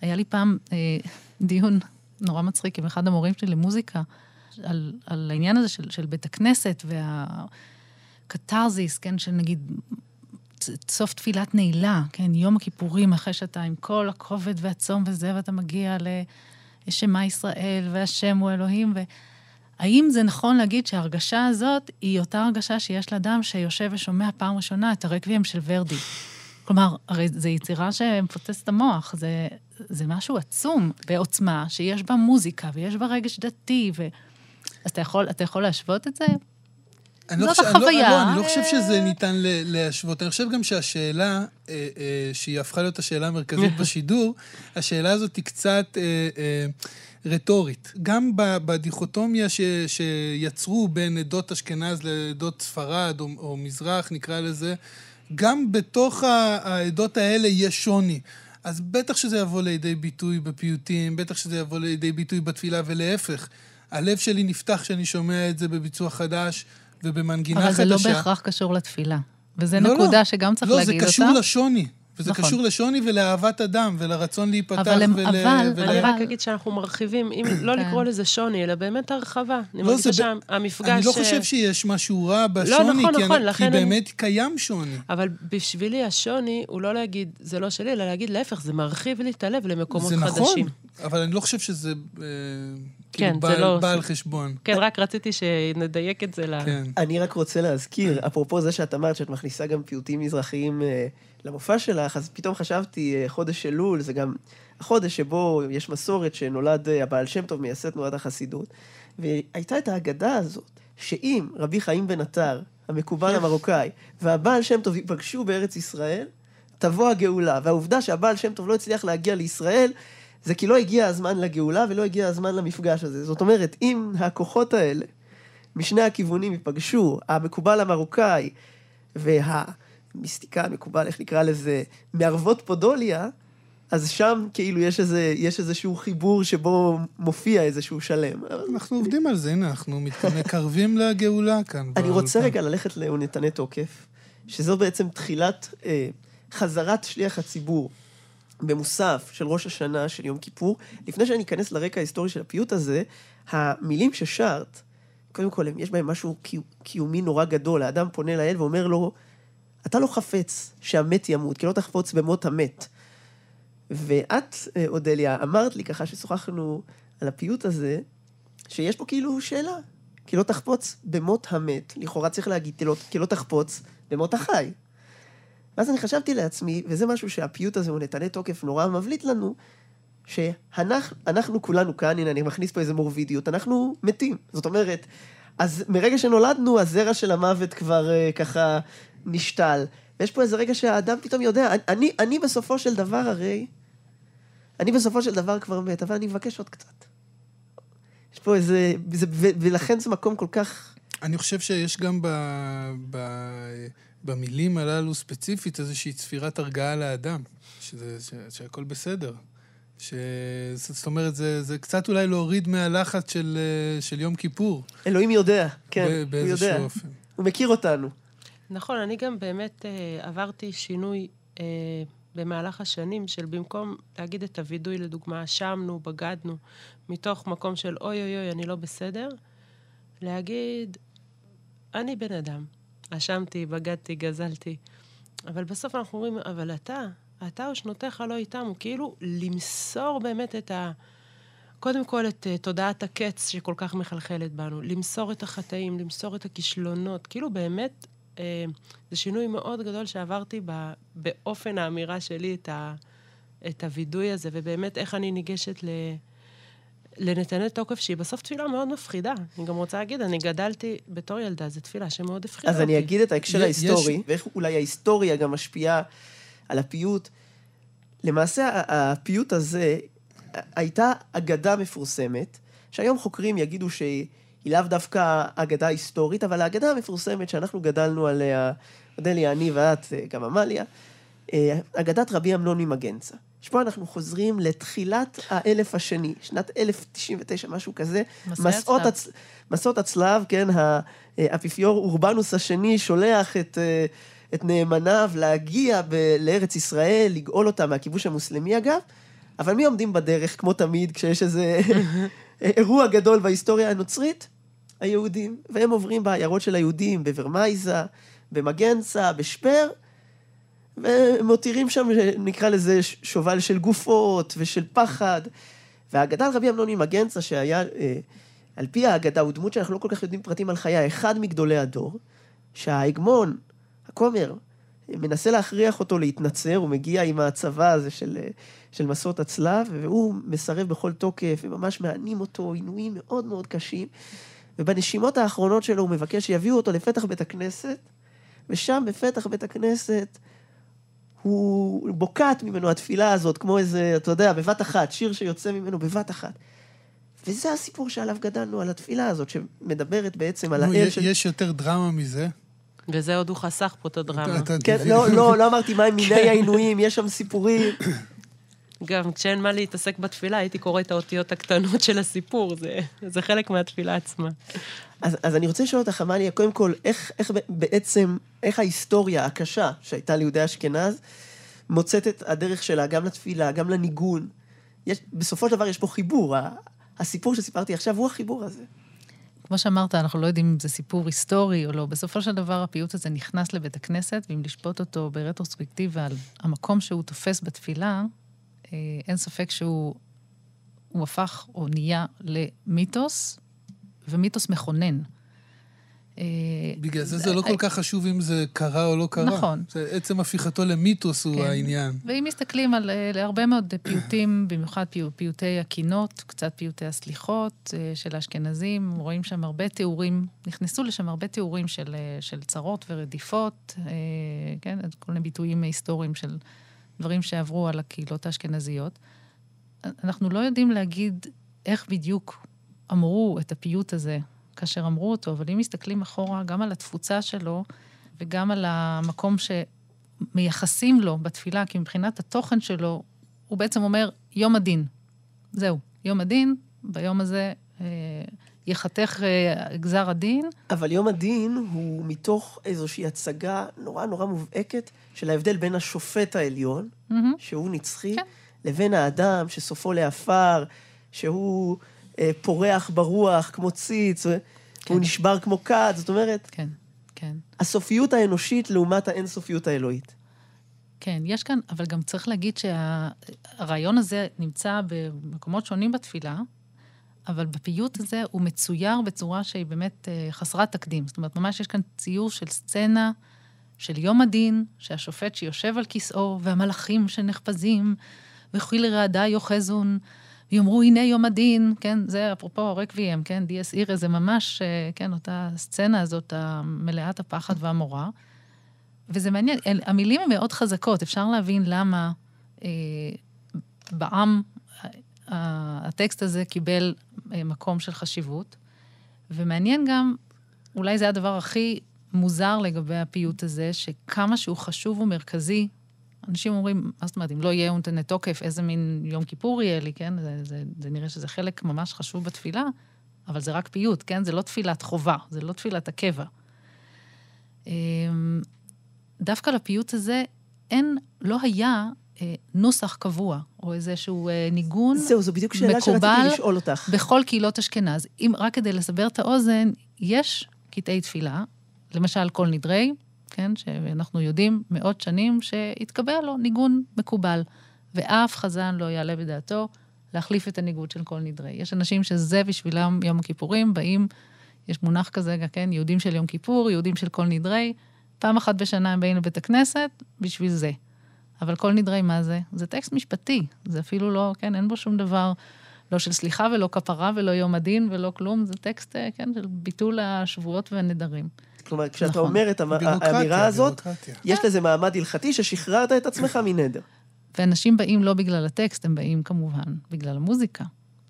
היה לי פעם אה, דיון נורא מצחיק עם אחד המורים שלי למוזיקה, על, על העניין הזה של, של בית הכנסת והקתרזיס, כן, של נגיד סוף תפילת נעילה, כן, יום הכיפורים, אחרי שאתה עם כל הכובד והצום וזה, ואתה מגיע לשמה ישראל, והשם הוא אלוהים, והאם זה נכון להגיד שההרגשה הזאת היא אותה הרגשה שיש לאדם שיושב ושומע פעם ראשונה את הרקבים של ורדי? כלומר, הרי זו יצירה שמפוצצת את המוח, זה, זה משהו עצום בעוצמה, שיש בה מוזיקה ויש בה רגש דתי, ו... אז אתה יכול, אתה יכול להשוות את זה? אני לא זאת חושב, אני לא- החוויה. לא, אני לא חושב שזה ניתן להשוות. אני חושב גם שהשאלה, אה, אה, שהיא הפכה להיות השאלה המרכזית בשידור, השאלה הזאת היא קצת אה, אה, רטורית. גם בדיכוטומיה ש, שיצרו בין עדות אשכנז לעדות ספרד, או, או מזרח, נקרא לזה, גם בתוך העדות האלה יש שוני. אז בטח שזה יבוא לידי ביטוי בפיוטים, בטח שזה יבוא לידי ביטוי בתפילה, ולהפך. הלב שלי נפתח כשאני שומע את זה בביצוע חדש ובמנגינה אבל חדשה. זה לא בהכרח קשור לתפילה. וזו לא, נקודה לא. שגם צריך לא, להגיד אותה. זה קשור לשוני. וזה נכון. קשור לשוני ולאהבת אדם, ולרצון להיפתח אבל הם- ול... אבל- ול... אני אבל- רק אגיד שאנחנו מרחיבים, אם לא כן. לקרוא לזה שוני, אלא באמת הרחבה. אני לא, מרגישה זה ב- שהמפגש... אני לא חושב שיש משהו רע בשוני, נכון, כי, נכון, אני, לכן כי אני- באמת קיים שוני. אבל בשבילי השוני הוא לא להגיד, זה לא שלי, אלא להגיד להפך, זה מרחיב לי את הלב למקומות זה נכון, חדשים. אבל אני לא חושב שזה אה, כן, כאילו זה בעל, לא- בעל חשבון. כן, רק רציתי שנדייק את זה ל... כן. אני רק רוצה להזכיר, אפרופו זה שאת אמרת שאת מכניסה גם פיוטים מזרחיים אה, למופע שלך, אז פתאום חשבתי, אה, חודש אלול זה גם החודש שבו יש מסורת שנולד אה, הבעל שם טוב, מייסד תנועת החסידות. והייתה את האגדה הזאת, שאם רבי חיים בן עטר, המקובל המרוקאי, והבעל שם טוב ייפגשו בארץ ישראל, תבוא הגאולה. והעובדה שהבעל שם טוב לא הצליח להגיע לישראל, זה כי לא הגיע הזמן לגאולה ולא הגיע הזמן למפגש הזה. זאת אומרת, אם הכוחות האלה משני הכיוונים ייפגשו, המקובל המרוקאי והמיסטיקה המקובל, איך נקרא לזה, מערבות פודוליה, אז שם כאילו יש, איזה, יש איזשהו חיבור שבו מופיע איזשהו שלם. אנחנו עובדים על זה, הנה, אנחנו מקרבים לגאולה כאן. אני רוצה רגע ללכת לנתני תוקף, שזו בעצם תחילת אה, חזרת שליח הציבור במוסף של ראש השנה של יום כיפור. לפני שאני אכנס לרקע ההיסטורי של הפיוט הזה, המילים ששרת, קודם כל, יש בהם משהו קיומי נורא גדול. האדם פונה לאל ואומר לו, אתה לא חפץ שהמת ימות, כי לא תחפוץ במות המת. ואת, אה, אודליה, אמרת לי ככה ששוחחנו על הפיוט הזה, שיש פה כאילו שאלה. כי לא תחפוץ במות המת, לכאורה צריך להגיד, כי לא, לא תחפוץ במות החי. ואז אני חשבתי לעצמי, וזה משהו שהפיוט הזה הוא נתני תוקף נורא מבליט לנו, שאנחנו כולנו כאן, הנה אני מכניס פה איזה מורבידיות, אנחנו מתים. זאת אומרת, אז מרגע שנולדנו, הזרע של המוות כבר uh, ככה נשתל. ויש פה איזה רגע שהאדם פתאום יודע, אני, אני בסופו של דבר הרי, אני בסופו של דבר כבר מת, אבל אני מבקש עוד קצת. יש פה איזה, זה, ו, ולכן זה מקום כל כך... אני חושב שיש גם ב, ב, במילים הללו ספציפית איזושהי צפירת הרגעה לאדם, שזה, ש, שהכל בסדר. ש... זאת אומרת, זה, זה קצת אולי להוריד מהלחץ של, של יום כיפור. אלוהים יודע, כן, ב- הוא יודע. אופן. הוא מכיר אותנו. נכון, אני גם באמת אה, עברתי שינוי אה, במהלך השנים של במקום להגיד את הווידוי, לדוגמה, אשמנו, בגדנו, מתוך מקום של אוי אוי אוי, אני לא בסדר, להגיד, אני בן אדם. אשמתי, בגדתי, גזלתי. אבל בסוף אנחנו אומרים, אבל אתה, אתה ושנותיך לא איתם, הוא כאילו למסור באמת את ה... קודם כל את uh, תודעת הקץ שכל כך מחלחלת בנו, למסור את החטאים, למסור את הכישלונות, כאילו באמת uh, זה שינוי מאוד גדול שעברתי ב, באופן האמירה שלי את, ה, את הווידוי הזה, ובאמת איך אני ניגשת ל... לנתני תוקף, שהיא בסוף תפילה מאוד מפחידה. אני גם רוצה להגיד, אני גדלתי בתור ילדה, זו תפילה שמאוד הפחידה אותי. אז אני אגיד את ההקשר ההיסטורי, ואיך אולי ההיסטוריה גם משפיעה על הפיוט. למעשה, הפיוט הזה הייתה אגדה מפורסמת, שהיום חוקרים יגידו שהיא לאו דווקא אגדה היסטורית, אבל האגדה המפורסמת שאנחנו גדלנו עליה, אודליה, אני ואת, גם עמליה, אה, אגדת רבי אמנון ממגנצה. שפה אנחנו חוזרים לתחילת האלף השני, שנת 1099, משהו כזה. מסעות, הצ... מסעות הצלב, כן, האפיפיור אורבנוס השני שולח את, אה, את נאמניו להגיע ב... לארץ ישראל, לגאול אותה מהכיבוש המוסלמי אגב, אבל מי עומדים בדרך, כמו תמיד, כשיש איזה אירוע גדול בהיסטוריה הנוצרית? היהודים. והם עוברים בעיירות של היהודים, בוורמייזה, במגנצה, בשפר, ומותירים שם, נקרא לזה, שובל של גופות ושל פחד. והאגדה על רבי אמנון ממגנצה, שהיה, אה, על פי האגדה, הוא דמות שאנחנו לא כל כך יודעים פרטים על חיי, אחד מגדולי הדור, שההגמון, הכומר, מנסה להכריח אותו להתנצר, הוא מגיע עם הצבא הזה של, אה, של מסעות הצלב, והוא מסרב בכל תוקף, וממש מענים אותו עינויים מאוד מאוד קשים. ובנשימות האחרונות שלו הוא מבקש שיביאו אותו לפתח בית הכנסת, ושם בפתח בית הכנסת הוא בוקעת ממנו התפילה הזאת, כמו איזה, אתה יודע, בבת אחת, שיר שיוצא ממנו בבת אחת. וזה הסיפור שעליו גדלנו, על התפילה הזאת, שמדברת בעצם על האל של... יש יותר דרמה מזה? וזה עוד הוא חסך פה את הדרמה. כן, לא, לא, לא אמרתי מה עם מיני העינויים, יש שם סיפורים. גם כשאין מה להתעסק בתפילה, הייתי קורא את האותיות הקטנות של הסיפור, זה, זה חלק מהתפילה עצמה. אז, אז אני רוצה לשאול אותך, עמליה, קודם כל, איך, איך בעצם, איך ההיסטוריה הקשה שהייתה ליהודי אשכנז, מוצאת את הדרך שלה גם לתפילה, גם לניגון. יש, בסופו של דבר יש פה חיבור. הסיפור שסיפרתי עכשיו הוא החיבור הזה. כמו שאמרת, אנחנו לא יודעים אם זה סיפור היסטורי או לא. בסופו של דבר, הפיוט הזה נכנס לבית הכנסת, ואם לשפוט אותו ברטרוספקטיבה על המקום שהוא תופס בתפילה, אין ספק שהוא הפך או נהיה למיתוס, ומיתוס מכונן. אה, בגלל זה זה לא כל כך חשוב אם זה קרה או לא קרה. נכון. זה עצם הפיכתו למיתוס הוא כן. העניין. ואם מסתכלים על הרבה מאוד פיוטים, במיוחד פיוטי הקינות, קצת פיוטי הסליחות של האשכנזים, רואים שם הרבה תיאורים, נכנסו לשם הרבה תיאורים של צרות ורדיפות, כן, כל מיני ביטויים היסטוריים של דברים שעברו על הקהילות האשכנזיות. אנחנו לא יודעים להגיד איך בדיוק אמרו את הפיוט הזה כאשר אמרו אותו, אבל אם מסתכלים אחורה גם על התפוצה שלו וגם על המקום שמייחסים לו בתפילה, כי מבחינת התוכן שלו, הוא בעצם אומר, יום הדין. זהו, יום הדין, ביום הזה אה, יחתך אה, גזר הדין. אבל יום הדין הוא מתוך איזושהי הצגה נורא נורא מובהקת של ההבדל בין השופט העליון, mm-hmm. שהוא נצחי, כן. לבין האדם שסופו לעפר, שהוא אה, פורח ברוח כמו ציץ, כן. הוא נשבר כמו כד, זאת אומרת... כן, כן. הסופיות האנושית לעומת האינסופיות האלוהית. כן, יש כאן, אבל גם צריך להגיד שהרעיון הזה נמצא במקומות שונים בתפילה, אבל בפיוט הזה הוא מצויר בצורה שהיא באמת אה, חסרת תקדים. זאת אומרת, ממש יש כאן ציור של סצנה של יום הדין, שהשופט שיושב על כיסאו, והמלאכים שנחפזים, וכי לרעדה יאחזון, ויאמרו, הנה יום הדין, כן, זה אפרופו הרקוויאם, כן, דיאס אירה, זה ממש, אה, כן, אותה סצנה הזאת, מלאת הפחד והמורא. וזה מעניין, המילים הן מאוד חזקות, אפשר להבין למה אה, בעם הטקסט הזה קיבל מקום של חשיבות. ומעניין גם, אולי זה הדבר הכי מוזר לגבי הפיוט הזה, שכמה שהוא חשוב ומרכזי, אנשים אומרים, מה זאת אומרת, אם לא יהיה אונטנה תוקף, איזה מין יום כיפור יהיה לי, כן? זה, זה, זה נראה שזה חלק ממש חשוב בתפילה, אבל זה רק פיוט, כן? זה לא תפילת חובה, זה לא תפילת הקבע. אמ, דווקא לפיוט הזה אין, לא היה אה, נוסח קבוע, או איזשהו אה, ניגון מקובל. זהו, זו בדיוק שאלה שרציתי לשאול אותך. בכל קהילות אשכנז. אם, רק כדי לסבר את האוזן, יש קטעי תפילה, למשל כל נדרי, כן, שאנחנו יודעים מאות שנים שהתקבל לו ניגון מקובל, ואף חזן לא יעלה בדעתו להחליף את הניגוד של כל נדרי. יש אנשים שזה בשבילם יום הכיפורים, באים, יש מונח כזה, כן, יהודים של יום כיפור, יהודים של כל נדרי, פעם אחת בשנה הם באים לבית הכנסת בשביל זה. אבל כל נדרי מה זה? זה טקסט משפטי, זה אפילו לא, כן, אין בו שום דבר, לא של סליחה ולא כפרה ולא יום הדין ולא כלום, זה טקסט, אה, כן, של ביטול השבועות והנדרים. כלומר, כשאתה נכון. אומר את האמירה הזאת, יש לזה מעמד הלכתי ששחררת את עצמך מנדר. ואנשים באים לא בגלל הטקסט, הם באים כמובן בגלל המוזיקה.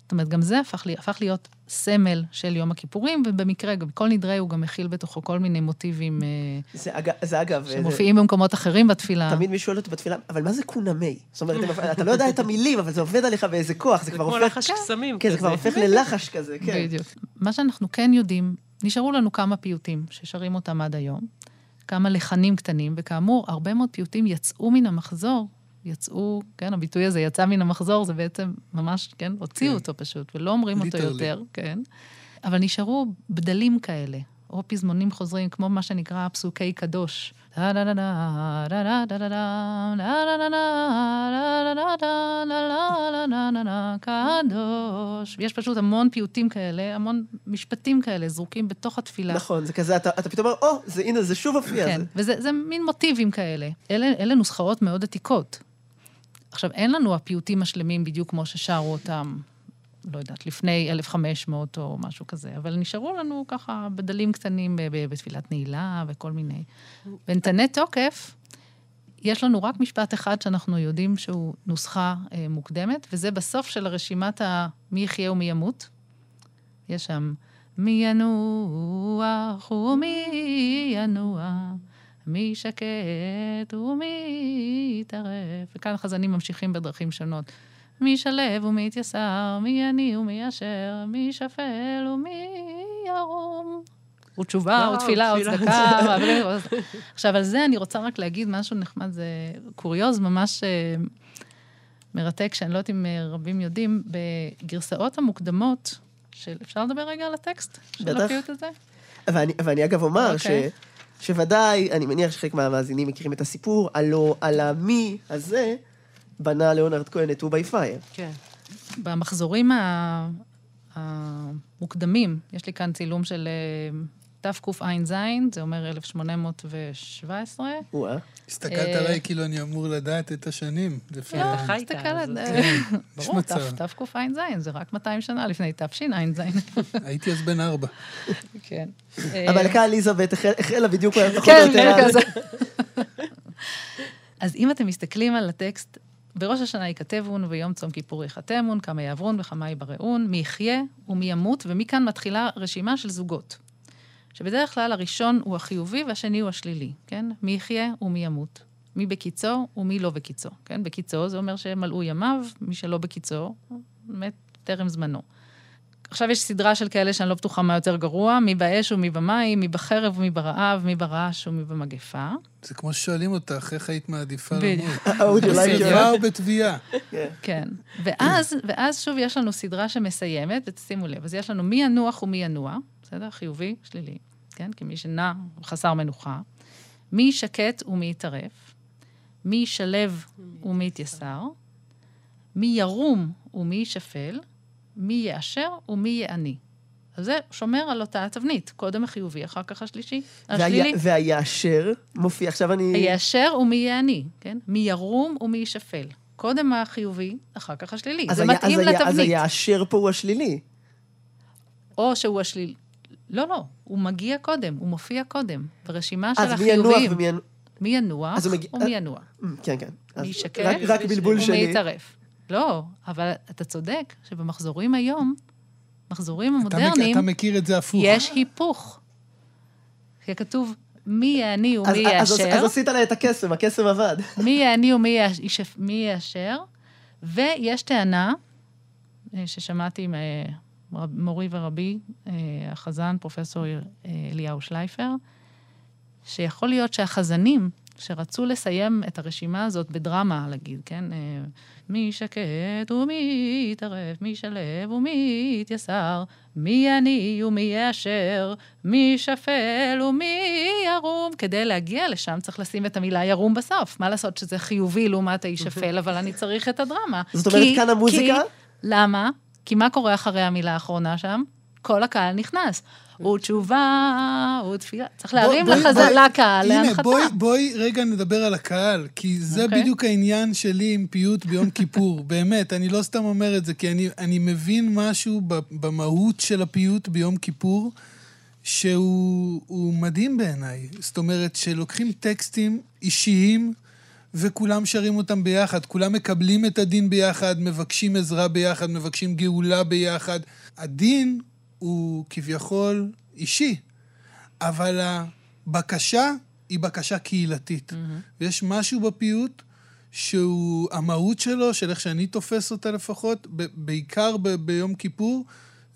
זאת אומרת, גם זה הפך, לי, הפך להיות סמל של יום הכיפורים, ובמקרה, גם כל נדרי הוא גם מכיל בתוכו כל מיני מוטיבים... אה, זה, אג, זה אגב... שמופיעים זה... במקומות אחרים בתפילה. תמיד מישהו שואל אותי בתפילה, אבל מה זה קונמי? זאת אומרת, אתה לא יודע את המילים, אבל זה עובד עליך באיזה כוח, זה כבר הופך... זה כמו לחש קסמים כן, זה כבר הופך ללחש כזה, כן. בדיוק. מה שאנחנו כן יודעים, נשארו לנו כמה פיוטים ששרים אותם עד היום, כמה לחנים קטנים, וכאמור, הרבה מאוד פיוטים יצאו מן המחזור יצאו, כן, הביטוי הזה יצא מן המחזור, זה בעצם ממש, כן, הוציאו כן. אותו פשוט, ולא אומרים אותו יותר, כן. אבל נשארו בדלים כאלה, או פזמונים חוזרים, כמו מה שנקרא פסוקי קדוש. קדוש. ויש פשוט המון פיוטים כאלה, המון משפטים כאלה זרוקים בתוך התפילה. נכון, זה כזה, אתה, אתה פתאום אומר, או, זה, הנה, זה שוב הופיע. כן, וזה מין מוטיבים כאלה. אלה, אלה נוסחאות מאוד עתיקות. עכשיו, אין לנו הפיוטים השלמים בדיוק כמו ששרו אותם, לא יודעת, לפני 1500 או משהו כזה, אבל נשארו לנו ככה בדלים קטנים בתפילת נעילה וכל מיני. בנתני תוקף, יש לנו רק משפט אחד שאנחנו יודעים שהוא נוסחה אה, מוקדמת, וזה בסוף של הרשימת המי יחיה ומי ימות. יש שם מי ינוח ומי ינוע. מי שקט ומי יטרף. וכאן החזנים ממשיכים בדרכים שונות. מי שלב ומי יתייסר, מי עני ומי אשר, מי שפל ומי ירום. ותשובה, או תפילה, או צדקה. עכשיו, על זה אני רוצה רק להגיד משהו נחמד, זה קוריוז ממש אה, מרתק, שאני לא יודעת אם אה, רבים יודעים, בגרסאות המוקדמות, של... אפשר לדבר רגע על הטקסט? בטח. ואני, ואני אגב אומר okay. שוודאי, אני מניח שחלק מהמאזינים מכירים את הסיפור, הלא על המי הזה בנה ליאונרד כהן את 2 by Fire. כן. במחזורים המוקדמים, יש לי כאן צילום של תקע"ז, זה אומר 1817. וואה. הסתכלת עליי כאילו אני אמור לדעת את השנים. לא, תסתכל על... ברור, תקע"ז, זה רק 200 שנה לפני תשע"ז. הייתי אז בן ארבע. כן. המלכה אליזבת החלה בדיוק פחות או כן, יותר. כזה. אז אם אתם מסתכלים על הטקסט, בראש השנה ייכתבון, ויום צום כיפור ייחתמון, כמה יעברון וכמה יברעון, מי יחיה ומי ימות, ומכאן מתחילה רשימה של זוגות. שבדרך כלל הראשון הוא החיובי והשני הוא השלילי, כן? מי יחיה ומי ימות. מי בקיצו ומי לא בקיצו, כן? בקיצו זה אומר שמלאו ימיו, מי שלא בקיצו, מת טרם זמנו. עכשיו יש סדרה של כאלה שאני לא בטוחה מה יותר גרוע, מי באש ומי במים, מי בחרב ומי ברעב, מי ברעש ומי במגפה. זה כמו ששואלים אותך, איך היית מעדיפה. למות? Like בשיבה your- או בתביעה? כן. ואז, ואז שוב יש לנו סדרה שמסיימת, ותשימו לב, אז יש לנו מי ינוח ומי ינוע, בסדר? חיובי, שלילי, כן? כי מי שנע חסר מנוחה. מי שקט ומי יטרף. מי ישלב ומי יתייסר. מי ירום ומי יישפל. מי יאשר ומי יעני. אז זה שומר על אותה התבנית, קודם החיובי, אחר כך השלישי, השלילי. והיאשר מופיע, עכשיו אני... יאשר ומי יעני, כן? מי ירום ומי יישפל. קודם החיובי, אחר כך השלילי. זה היה- מתאים אז היה- אז לתבנית. היאשר פה הוא השלילי. או שהוא השלילי. לא, לא, הוא מגיע קודם, הוא מופיע קודם. ברשימה של אז מי ינוח החיובים. ומי ינוח? מי ינוח אז הוא מגיע- ומי ינוע. כן, כן. אז מי שקט רק- רק בלבול ומי שלי. יטרף. לא, אבל אתה צודק שבמחזורים היום, מחזורים המודרניים, אתה מכיר את זה הפוך. יש היפוך. כי כתוב מי יעני אז- ומי אז- אז- יאשר. אז עשית לה את הקסם, הקסם עבד. מי יעני ומי יאש- מי יאשר, ויש טענה אה, ששמעתי ממורי ורבי, אה, החזן, פרופסור אה, אליהו שלייפר, שיכול להיות שהחזנים שרצו לסיים את הרשימה הזאת בדרמה, להגיד, כן? אה, מי שקט ומי יתערב, מי שלב ומי יתייסר, מי יעני ומי יאשר, מי שפל ומי ירום. כדי להגיע לשם צריך לשים את המילה ירום בסוף. מה לעשות שזה חיובי לעומת האיש שפל, אבל אני צריך את הדרמה. זאת אומרת, כי- כאן המוזיקה? כי, למה? כי מה קורה אחרי המילה האחרונה שם? כל הקהל נכנס. ותשובה, ותפילה. צריך להרים בואי- לחז- בואי- לקהל הנה, להנחתה. בואי, בואי רגע נדבר על הקהל, כי זה אוקיי. בדיוק העניין שלי עם פיוט ביום כיפור. באמת, אני לא סתם אומר את זה, כי אני, אני מבין משהו במהות של הפיוט ביום כיפור, שהוא הוא מדהים בעיניי. זאת אומרת, שלוקחים טקסטים אישיים, וכולם שרים אותם ביחד, כולם מקבלים את הדין ביחד, מבקשים עזרה ביחד, מבקשים גאולה ביחד. הדין הוא כביכול אישי, אבל הבקשה היא בקשה קהילתית. ויש משהו בפיוט שהוא, המהות שלו, של איך שאני תופס אותה לפחות, ב- בעיקר ב- ביום כיפור,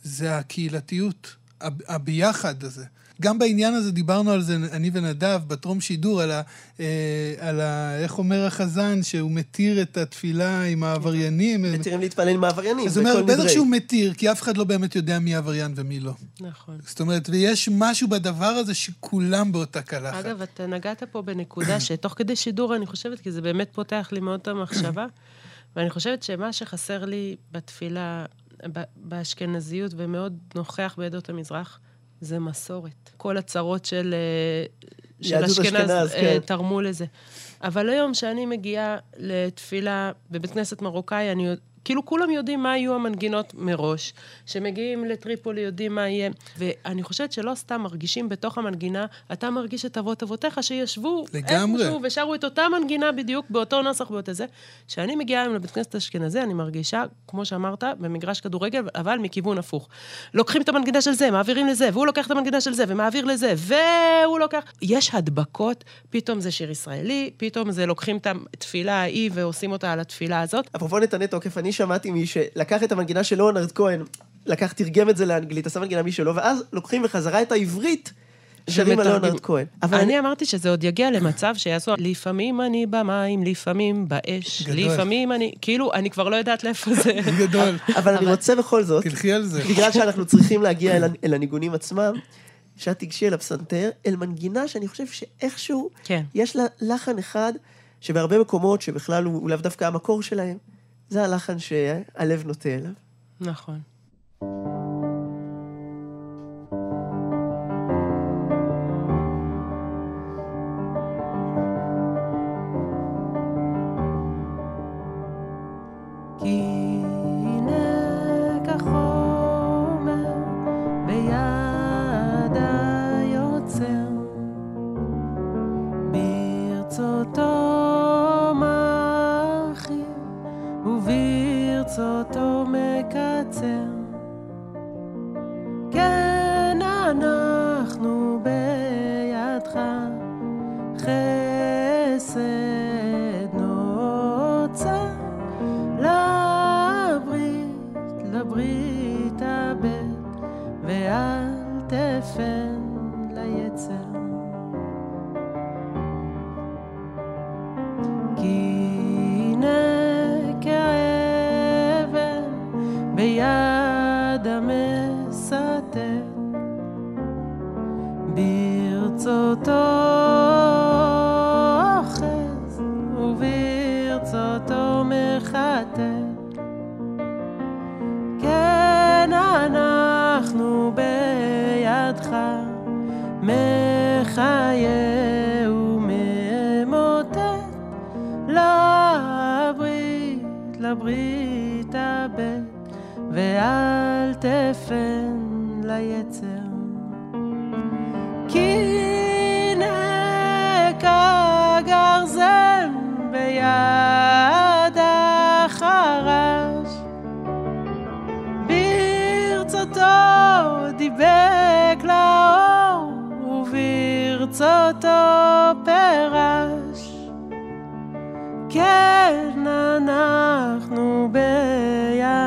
זה הקהילתיות, הב- הביחד הזה. גם בעניין הזה דיברנו על זה, אני ונדב, בטרום שידור, על ה... אה, על ה איך אומר החזן, שהוא מתיר את התפילה עם העבריינים. מתירים להתפלל עם העבריינים, אז הוא אומר, בכל בטח. שהוא מתיר, כי אף אחד לא באמת יודע מי עבריין ומי לא. נכון. זאת אומרת, ויש משהו בדבר הזה שכולם באותה קלחת. אגב, אתה נגעת פה בנקודה שתוך כדי שידור, אני חושבת, כי זה באמת פותח לי מאוד את המחשבה, ואני חושבת שמה שחסר לי בתפילה, באשכנזיות, ומאוד נוכח בעדות המזרח, זה מסורת. כל הצרות של, אה, של אשכנז אשכנז, אה, כן. תרמו לזה. אבל היום, כשאני מגיעה לתפילה בבית כנסת מרוקאי, אני כאילו כולם יודעים מה יהיו המנגינות מראש. כשמגיעים לטריפולי יודעים מה יהיה. ואני חושבת שלא סתם מרגישים בתוך המנגינה, אתה מרגיש את אבות אבותיך שישבו לגמרי. איפשהו ושרו את אותה מנגינה בדיוק באותו נוסח באותו זה. כשאני מגיעה היום לבית כנסת אשכנזי, אני מרגישה, כמו שאמרת, במגרש כדורגל, אבל מכיוון הפוך. לוקחים את המנגינה של זה, מעבירים לזה, והוא לוקח את המנגינה של זה, ומעביר לזה, והוא לוקח... יש הדבקות, פתאום זה שיר ישראלי, פתאום זה לוקחים את התפילה ההיא ועושים אותה על התפילה הזאת. אפרופו נתני תוקף, אני שמעתי מי שלקח את המנגינה של ליאונרד כהן, לקח, תרגם את זה לאנגלית, עשה מנגינה משלו, ואז לוקחים בחזרה את העברית, שרים על. ליאונרד כהן. אבל אני אמרתי שזה עוד יגיע למצב שיעשו, לפעמים אני במים, לפעמים באש, גדול. לפעמים אני, כאילו, אני כבר לא יודעת לאיפה זה. גדול. אבל אני רוצה בכל זאת, תלכי על זה. בגלל שאנחנו צריכים להגיע אל, אל הניגונים עצמם, שאת תיגשי אל הפסנתר, אל מנגינה שאני חושב שאיכשהו כן. יש לה לחן אחד, שבהרבה מקומות, שבכלל הוא, הוא לאו דווקא המקור שלהם, זה הלחן שהלב נוטה אליו. נכון. כי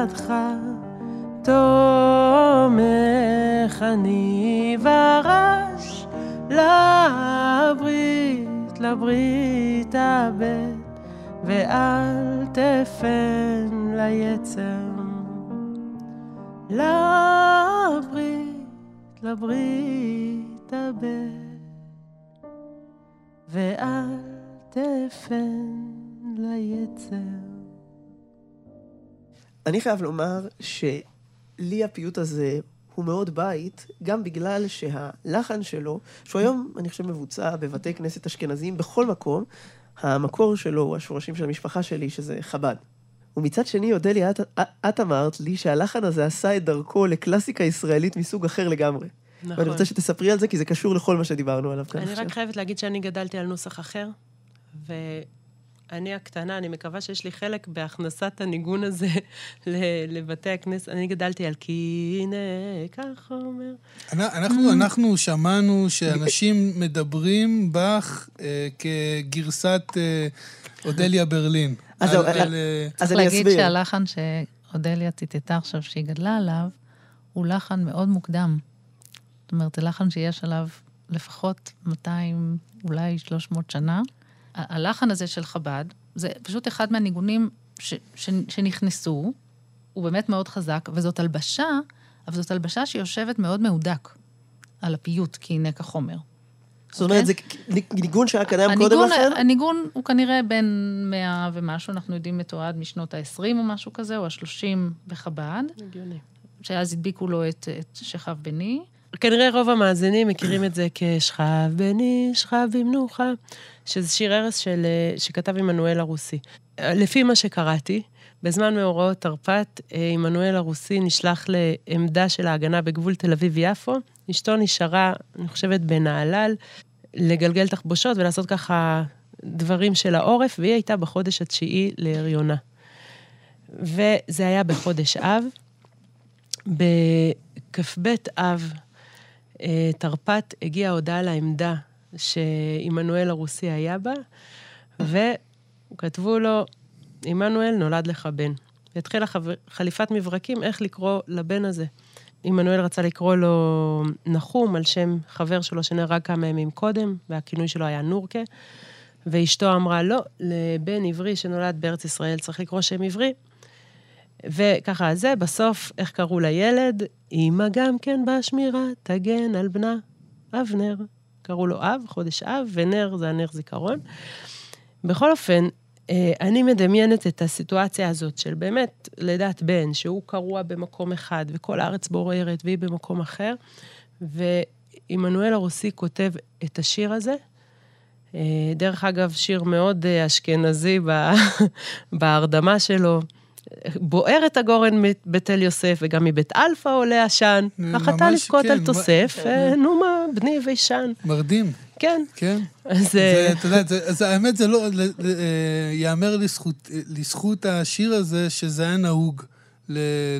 בידך, תומך אני ורש, לברית, לברית הבט, ואל תפן ליצר. לברית, לברית הבט, ואל תפן ליצר. אני חייב לומר שלי הפיוט הזה הוא מאוד בית, גם בגלל שהלחן שלו, שהוא היום, אני חושב, מבוצע בבתי כנסת אשכנזיים בכל מקום, המקור שלו הוא השורשים של המשפחה שלי, שזה חב"ד. ומצד שני, אודליה, את, את אמרת לי שהלחן הזה עשה את דרכו לקלאסיקה ישראלית מסוג אחר לגמרי. נכון. ואני רוצה שתספרי על זה, כי זה קשור לכל מה שדיברנו עליו כאן אני עכשיו. רק חייבת להגיד שאני גדלתי על נוסח אחר, ואני הקטנה, אני מקווה שיש לי חלק בהכנסת הניגון הזה לבתי הכנסת. אני גדלתי על כי הנה, כך אומר. אנחנו, אנחנו שמענו שאנשים מדברים בך אה, כגרסת אה, אודליה ברלין. אז זהו, על- אה, על, אה, אז צריך אני להגיד אסביר. שהלחן שאודליה ציטטה עכשיו, שהיא גדלה עליו, הוא לחן מאוד מוקדם. זאת אומרת, זה לחן שיש עליו לפחות 200, אולי 300 שנה. הלחן הזה של חב"ד, זה פשוט אחד מהניגונים ש, ש, שנכנסו, הוא באמת מאוד חזק, וזאת הלבשה, אבל זאת הלבשה שיושבת מאוד מהודק על הפיוט, כי הנה כחומר. זאת אומרת, זה ניגון שהיה קיים קודם לכן? הניגון הוא כנראה בין 100 ומשהו, אנחנו יודעים מתועד משנות ה-20 או משהו כזה, או ה-30 בחב"ד, הגיוני. שאז הדביקו לו את, את שכב בני. כנראה רוב המאזינים מכירים את זה כשכב בני, שכב במנוחה, שזה שיר ערש של, אה, שכתב עמנואל הרוסי. לפי מה שקראתי, בזמן מאורעות תרפ"ט, אה, עמנואל הרוסי נשלח לעמדה של ההגנה בגבול תל אביב-יפו. אשתו נשארה, אני חושבת, בנהלל, לגלגל תחבושות ולעשות ככה דברים של העורף, והיא הייתה בחודש התשיעי להריונה. וזה היה בחודש אב. בכ"ב אב תרפ"ט הגיעה הודעה לעמדה שעמנואל הרוסי היה בה, וכתבו לו, עמנואל נולד לך בן. והתחילה חב... חליפת מברקים איך לקרוא לבן הזה. עמנואל רצה לקרוא לו נחום, על שם חבר שלו שנהרג כמה ימים קודם, והכינוי שלו היה נורקה. ואשתו אמרה, לא, לבן עברי שנולד בארץ ישראל צריך לקרוא שם עברי. וככה זה, בסוף, איך קראו לילד? אמא גם כן בשמירה, תגן על בנה, אבנר. קראו לו אב, חודש אב, ונר זה הנר זיכרון. בכל אופן, אה, אני מדמיינת את הסיטואציה הזאת של באמת לידת בן, שהוא קרוע במקום אחד, וכל הארץ בוררת, והיא במקום אחר, ועמנואל הרוסי כותב את השיר הזה. אה, דרך אגב, שיר מאוד אה, אשכנזי בהרדמה שלו. בוערת הגורן בתל יוסף, וגם מבית אלפא עולה עשן. אך אתה לבכות אל תוסף, מה- אה, נומה, בני וישן. מרדים. כן. כן. אז... זה, אתה יודע, זה, האמת, זה לא... ייאמר לזכות, השיר הזה, שזה היה נהוג.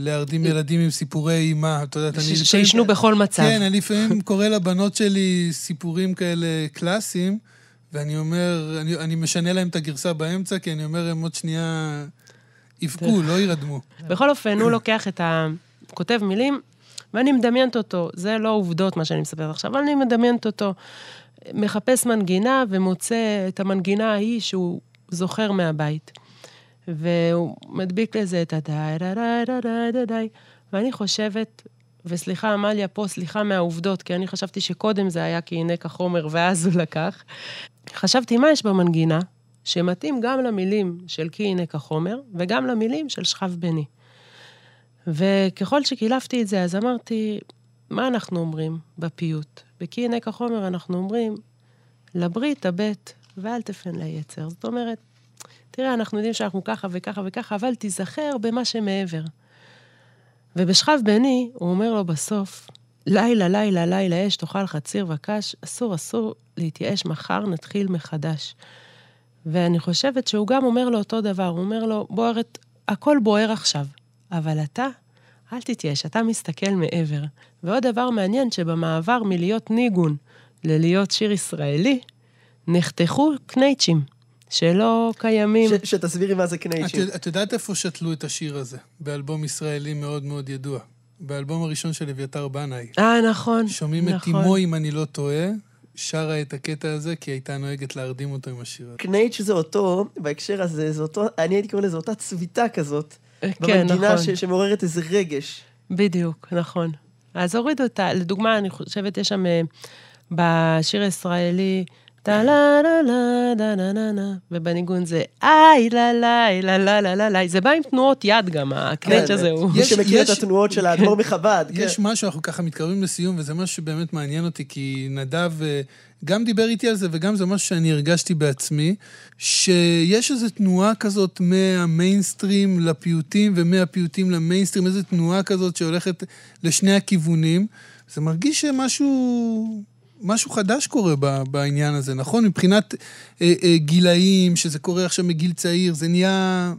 להרדים ילדים עם סיפורי אימה, את יודעת, אני... שישנו בכל מצב. כן, אני לפעמים קורא לבנות שלי סיפורים כאלה קלאסיים, ואני אומר, אני משנה להם את הגרסה באמצע, כי אני אומר, הם עוד שנייה יבכו, לא יירדמו. בכל אופן, הוא לוקח את ה... כותב מילים, ואני מדמיינת אותו. זה לא עובדות, מה שאני מספרת עכשיו, אבל אני מדמיינת אותו. מחפש מנגינה ומוצא את המנגינה ההיא שהוא זוכר מהבית. והוא מדביק לזה את הדי די די די די די די ואני חושבת, וסליחה, עמליה פה, סליחה מהעובדות, כי אני חשבתי שקודם זה היה כי הנה כחומר, ואז הוא לקח. חשבתי, מה יש במנגינה שמתאים גם למילים של כי הנה כחומר, וגם למילים של שכב בני. וככל שקילפתי את זה, אז אמרתי, מה אנחנו אומרים בפיוט? וכי הנה כחומר אנחנו אומרים, לברית הבט ואל תפן ליצר. זאת אומרת, תראה, אנחנו יודעים שאנחנו ככה וככה וככה, אבל תיזכר במה שמעבר. ובשכב בני, הוא אומר לו בסוף, לילה, לילה, לילה אש, תאכל חציר וקש, אסור, אסור להתייאש, מחר נתחיל מחדש. ואני חושבת שהוא גם אומר לו אותו דבר, הוא אומר לו, בוערת, הכל בוער עכשיו, אבל אתה, אל תתייאש, אתה מסתכל מעבר. ועוד דבר מעניין, שבמעבר מלהיות ניגון ללהיות שיר ישראלי, נחתכו קנייצ'ים. שלא קיימים. ש, שתסבירי מה זה קנייצ'ים. את, את יודעת איפה שתלו את השיר הזה? באלבום ישראלי מאוד מאוד ידוע. באלבום הראשון של אביתר בנאי. אה, נכון. שומעים נכון. את תימו, אם אני לא טועה, שרה את הקטע הזה, כי הייתה נוהגת להרדים אותו עם השיר הזה. קנייץ' זה אותו, בהקשר הזה, זה אותו, אני הייתי קורא לזה אותה צביטה כזאת. כן, במנגינה נכון. ש, שמעוררת איזה רגש. בדיוק, נכון. אז הורידו אותה, לדוגמה, אני חושבת, יש שם אה, בשיר הישראלי, טה לה לה לה דה נה נה נה, ובניגון זה איי לה לה לה לה לה לה לה, זה בא עם תנועות יד גם, הקנץ' הזה הוא... מי יש- שמכיר את התנועות של האדמו"ר מחב"ד. כן. יש משהו, אנחנו ככה מתקרבים לסיום, וזה משהו שבאמת מעניין אותי, כי נדב אה, גם דיבר איתי על זה, וגם זה משהו שאני הרגשתי בעצמי, שיש איזו תנועה כזאת מהמיינסטרים לפיוטים, ומהפיוטים למיינסטרים, איזו תנועה כזאת שהולכת לשני הכיוונים. זה מרגיש שמשהו... משהו חדש קורה בעניין הזה, נכון? מבחינת אה, אה, גילאים, שזה קורה עכשיו מגיל צעיר, זה נהיה...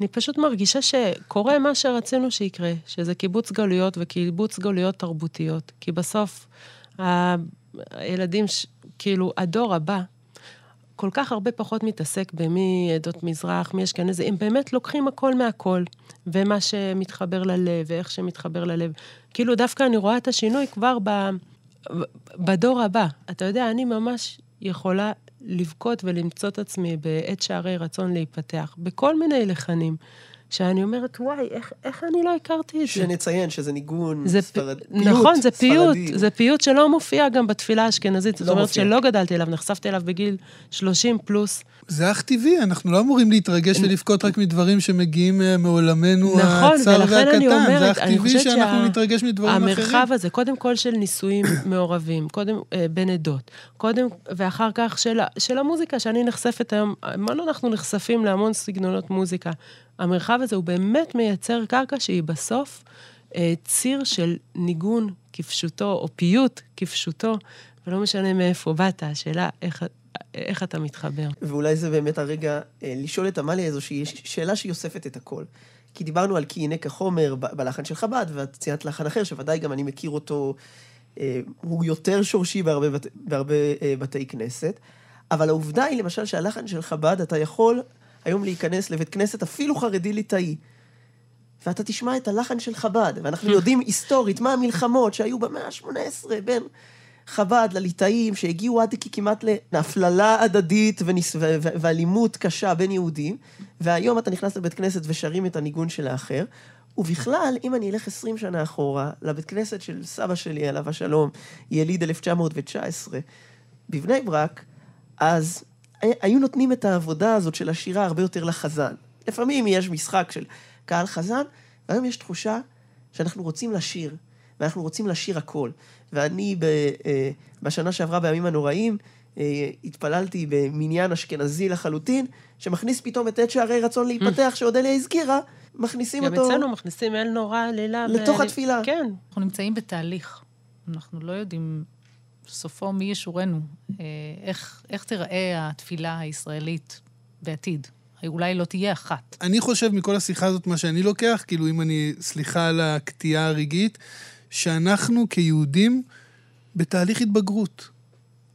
אני פשוט מרגישה שקורה מה שרצינו שיקרה, שזה קיבוץ גלויות וקיבוץ גלויות תרבותיות. כי בסוף, ה- הילדים, ש... כאילו, הדור הבא, כל כך הרבה פחות מתעסק במי עדות מזרח, מי אשכנזי, הם באמת לוקחים הכל מהכל, ומה שמתחבר ללב, ואיך שמתחבר ללב. כאילו, דווקא אני רואה את השינוי כבר ב... בדור הבא. אתה יודע, אני ממש יכולה לבכות ולמצוא את עצמי בעת שערי רצון להיפתח, בכל מיני לחנים, שאני אומרת, וואי, איך, איך אני לא הכרתי את זה? שנציין שזה ניגון זה ספרד... פ... פיוט נכון, זה פיוט, ספרדי. זה פיוט שלא מופיע גם בתפילה האשכנזית. זאת לא אומרת מופיע. שלא גדלתי אליו, נחשפתי אליו בגיל 30 פלוס. זה אך טבעי, אנחנו לא אמורים להתרגש ולבכות רק מדברים שמגיעים אה, מעולמנו נכון, הצר ולכן אני והקטן. זה אומרת, אך טבעי חושבת שאנחנו שה- נתרגש מדברים אחרים. המרחב הזה, קודם כל של נישואים מעורבים, קודם, אה, בין עדות, קודם, ואחר כך של, של המוזיקה, שאני נחשפת היום, המון אנחנו נחשפים להמון סגנונות מוזיקה. המרחב הזה הוא באמת מייצר קרקע שהיא בסוף אה, ציר של ניגון כפשוטו, או פיוט כפשוטו, ולא משנה מאיפה באת, השאלה איך, איך אתה מתחבר. ואולי זה באמת הרגע אה, לשאול את עמליה איזושהי שאלה שהיא אוספת את הכל. כי דיברנו על כי הנה כחומר בלחן של חב"ד, ואת ציינת לחן אחר, שוודאי גם אני מכיר אותו, אה, הוא יותר שורשי בהרבה, בת, בהרבה אה, בתי כנסת, אבל העובדה היא למשל שהלחן של חב"ד, אתה יכול היום להיכנס לבית כנסת אפילו חרדי ליטאי, ואתה תשמע את הלחן של חב"ד, ואנחנו יודעים היסטורית מה המלחמות שהיו במאה ה-18 בין חב"ד לליטאים, שהגיעו עד כמעט להפללה הדדית וניס... ו... ו... ואלימות קשה בין יהודים, והיום אתה נכנס לבית כנסת ושרים את הניגון של האחר. ובכלל, אם אני אלך 20 שנה אחורה, לבית כנסת של סבא שלי, עליו השלום, יליד 1919, בבני ברק, אז היו נותנים את העבודה הזאת של השירה הרבה יותר לחזן. לפעמים יש משחק של קהל חזן, והיום יש תחושה שאנחנו רוצים לשיר, ואנחנו רוצים לשיר הכל. ואני ב, אה, בשנה שעברה, בימים הנוראים, אה, התפללתי במניין אשכנזי לחלוטין, שמכניס פתאום את עת שערי רצון להיפתח, שאודליה הזכירה, מכניסים גם אותו... אצלנו מכניסים אל נורא, לילה. לתוך התפילה. כן. אנחנו נמצאים בתהליך. אנחנו לא יודעים סופו מי ישורנו, אה, איך, איך תיראה התפילה הישראלית בעתיד. אולי לא תהיה אחת. אני חושב מכל השיחה הזאת, מה שאני לוקח, כאילו אם אני, סליחה על הקטיעה הרגעית, שאנחנו כיהודים בתהליך התבגרות.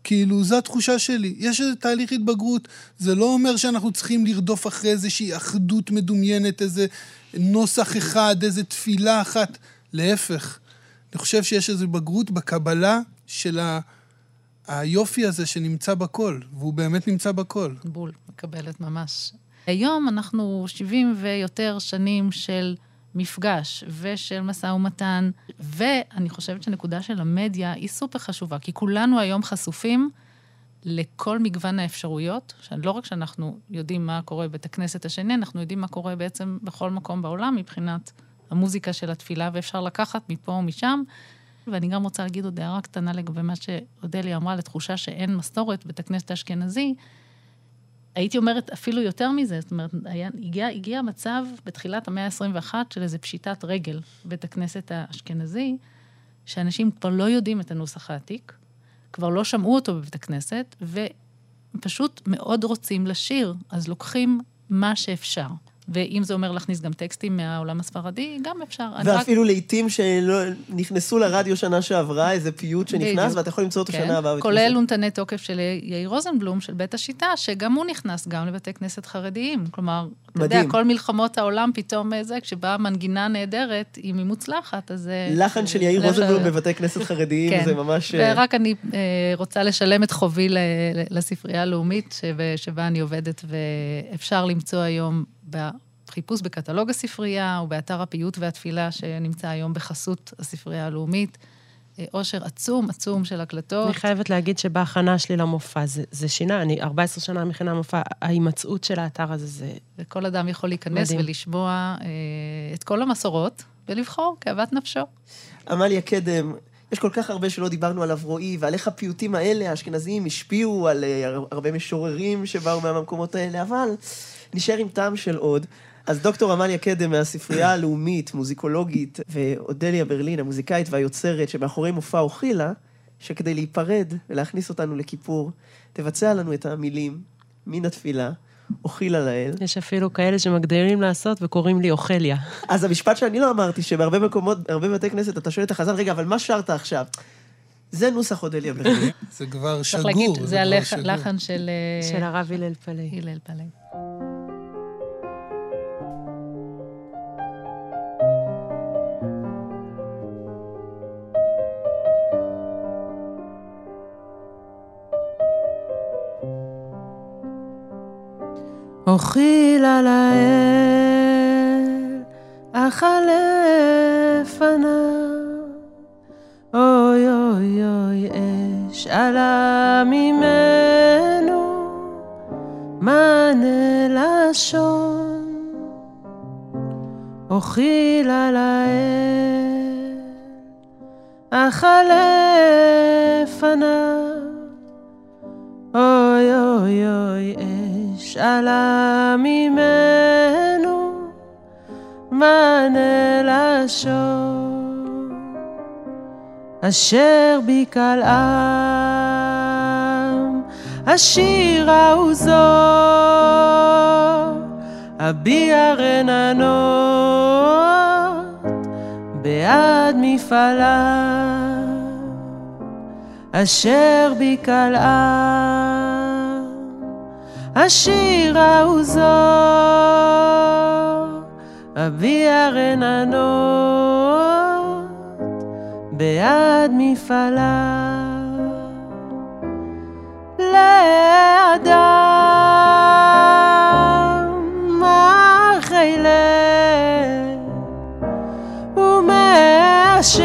כאילו, זו התחושה שלי. יש איזה תהליך התבגרות. זה לא אומר שאנחנו צריכים לרדוף אחרי איזושהי אחדות מדומיינת, איזה נוסח אחד, איזה תפילה אחת. להפך. אני חושב שיש איזו בגרות בקבלה של ה... היופי הזה שנמצא בכל, והוא באמת נמצא בכל. בול, מקבלת ממש. היום אנחנו 70 ויותר שנים של מפגש ושל משא ומתן, ואני חושבת שהנקודה של המדיה היא סופר חשובה, כי כולנו היום חשופים לכל מגוון האפשרויות, שלא רק שאנחנו יודעים מה קורה בבית הכנסת השני, אנחנו יודעים מה קורה בעצם בכל מקום בעולם מבחינת המוזיקה של התפילה, ואפשר לקחת מפה ומשם. ואני גם רוצה להגיד עוד הערה קטנה לגבי מה שאודליה אמרה, לתחושה שאין מסורת בית הכנסת האשכנזי. הייתי אומרת אפילו יותר מזה, זאת אומרת, היה, הגיע, הגיע מצב בתחילת המאה ה-21 של איזו פשיטת רגל בית הכנסת האשכנזי, שאנשים כבר לא יודעים את הנוסח העתיק, כבר לא שמעו אותו בבית הכנסת, ופשוט מאוד רוצים לשיר, אז לוקחים מה שאפשר. ואם זה אומר להכניס גם טקסטים מהעולם הספרדי, גם אפשר. ואפילו רק... לעיתים שנכנסו לרדיו שנה שעברה, איזה פיוט שנכנס, בדיוק. ואתה יכול למצוא אותו כן. שנה הבאה. כולל אונתני תוקף של יאיר רוזנבלום, של בית השיטה, שגם הוא נכנס גם לבתי כנסת חרדיים. כלומר, מדהים. אתה יודע, כל מלחמות העולם פתאום אה, זה, כשבאה מנגינה נהדרת, אם היא מוצלחת, אז... אה, לחן של יאיר רוזנבלום בבתי כנסת חרדיים, כן. זה ממש... אה, ורק אני רוצה לשלם את חובי לספרייה הלאומית, שבה אני עובדת, ואפשר למצוא היום בחיפוש בקטלוג הספרייה או באתר הפיוט והתפילה שנמצא היום בחסות הספרייה הלאומית. עושר אה, עצום עצום של הקלטות. אני חייבת להגיד שבהכנה שלי למופע, זה, זה שינה, אני 14 שנה מכינה מופע, ההימצאות של האתר הזה זה... וכל אדם יכול להיכנס מדהים. ולשמוע אה, את כל המסורות ולבחור כאוות נפשו. עמליה קדם, יש כל כך הרבה שלא דיברנו עליו, רועי, ועל איך הפיוטים האלה, האשכנזיים, השפיעו על אה, הרבה משוררים שבאו מהמקומות האלה, אבל נשאר עם טעם של עוד. אז דוקטור עמליה קדם מהספרייה הלאומית, מוזיקולוגית, ואודליה ברלין, המוזיקאית והיוצרת, שמאחורי מופע אוכילה, שכדי להיפרד ולהכניס אותנו לכיפור, תבצע לנו את המילים מן התפילה, אוכילה לאל. יש אפילו כאלה שמגדירים לעשות וקוראים לי אוכליה. אז המשפט שאני לא אמרתי, שבהרבה מקומות, בהרבה בתי כנסת, אתה שואל את החזן, רגע, אבל מה שרת עכשיו? זה נוסח אודליה ברלין. זה כבר שגור. צריך להגיד, זה הלחן של... אה, של הרב הלל פלאי. הלל פלאי. אוכיל על האל, אכלה פניו. אוי אוי אוי אש עלה ממנו, מענה לשון. אוכיל על האל, אכלה פניו. אוי אוי אוי אש שאלה ממנו מענה לשון אשר בי עם השירה וזו אביע רננות בעד מפעלה אשר בי עם השירה וזו, אביע רננות בעד מפעלה. לאדם אחרי לב ומאשר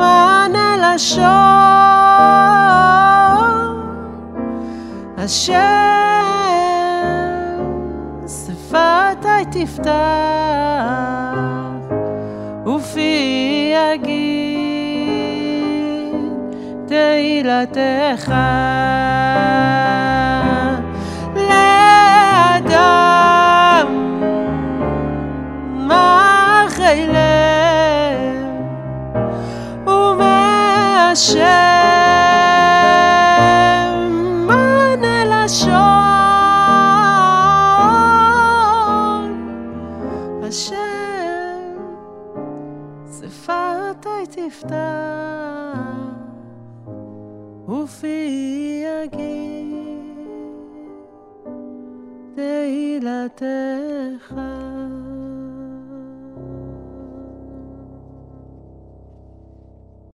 ענה לשון אשר שפתי תפתח ופי יגיד תהילתך. לאדם מה אחרי לב שפתי יגיד תהילתך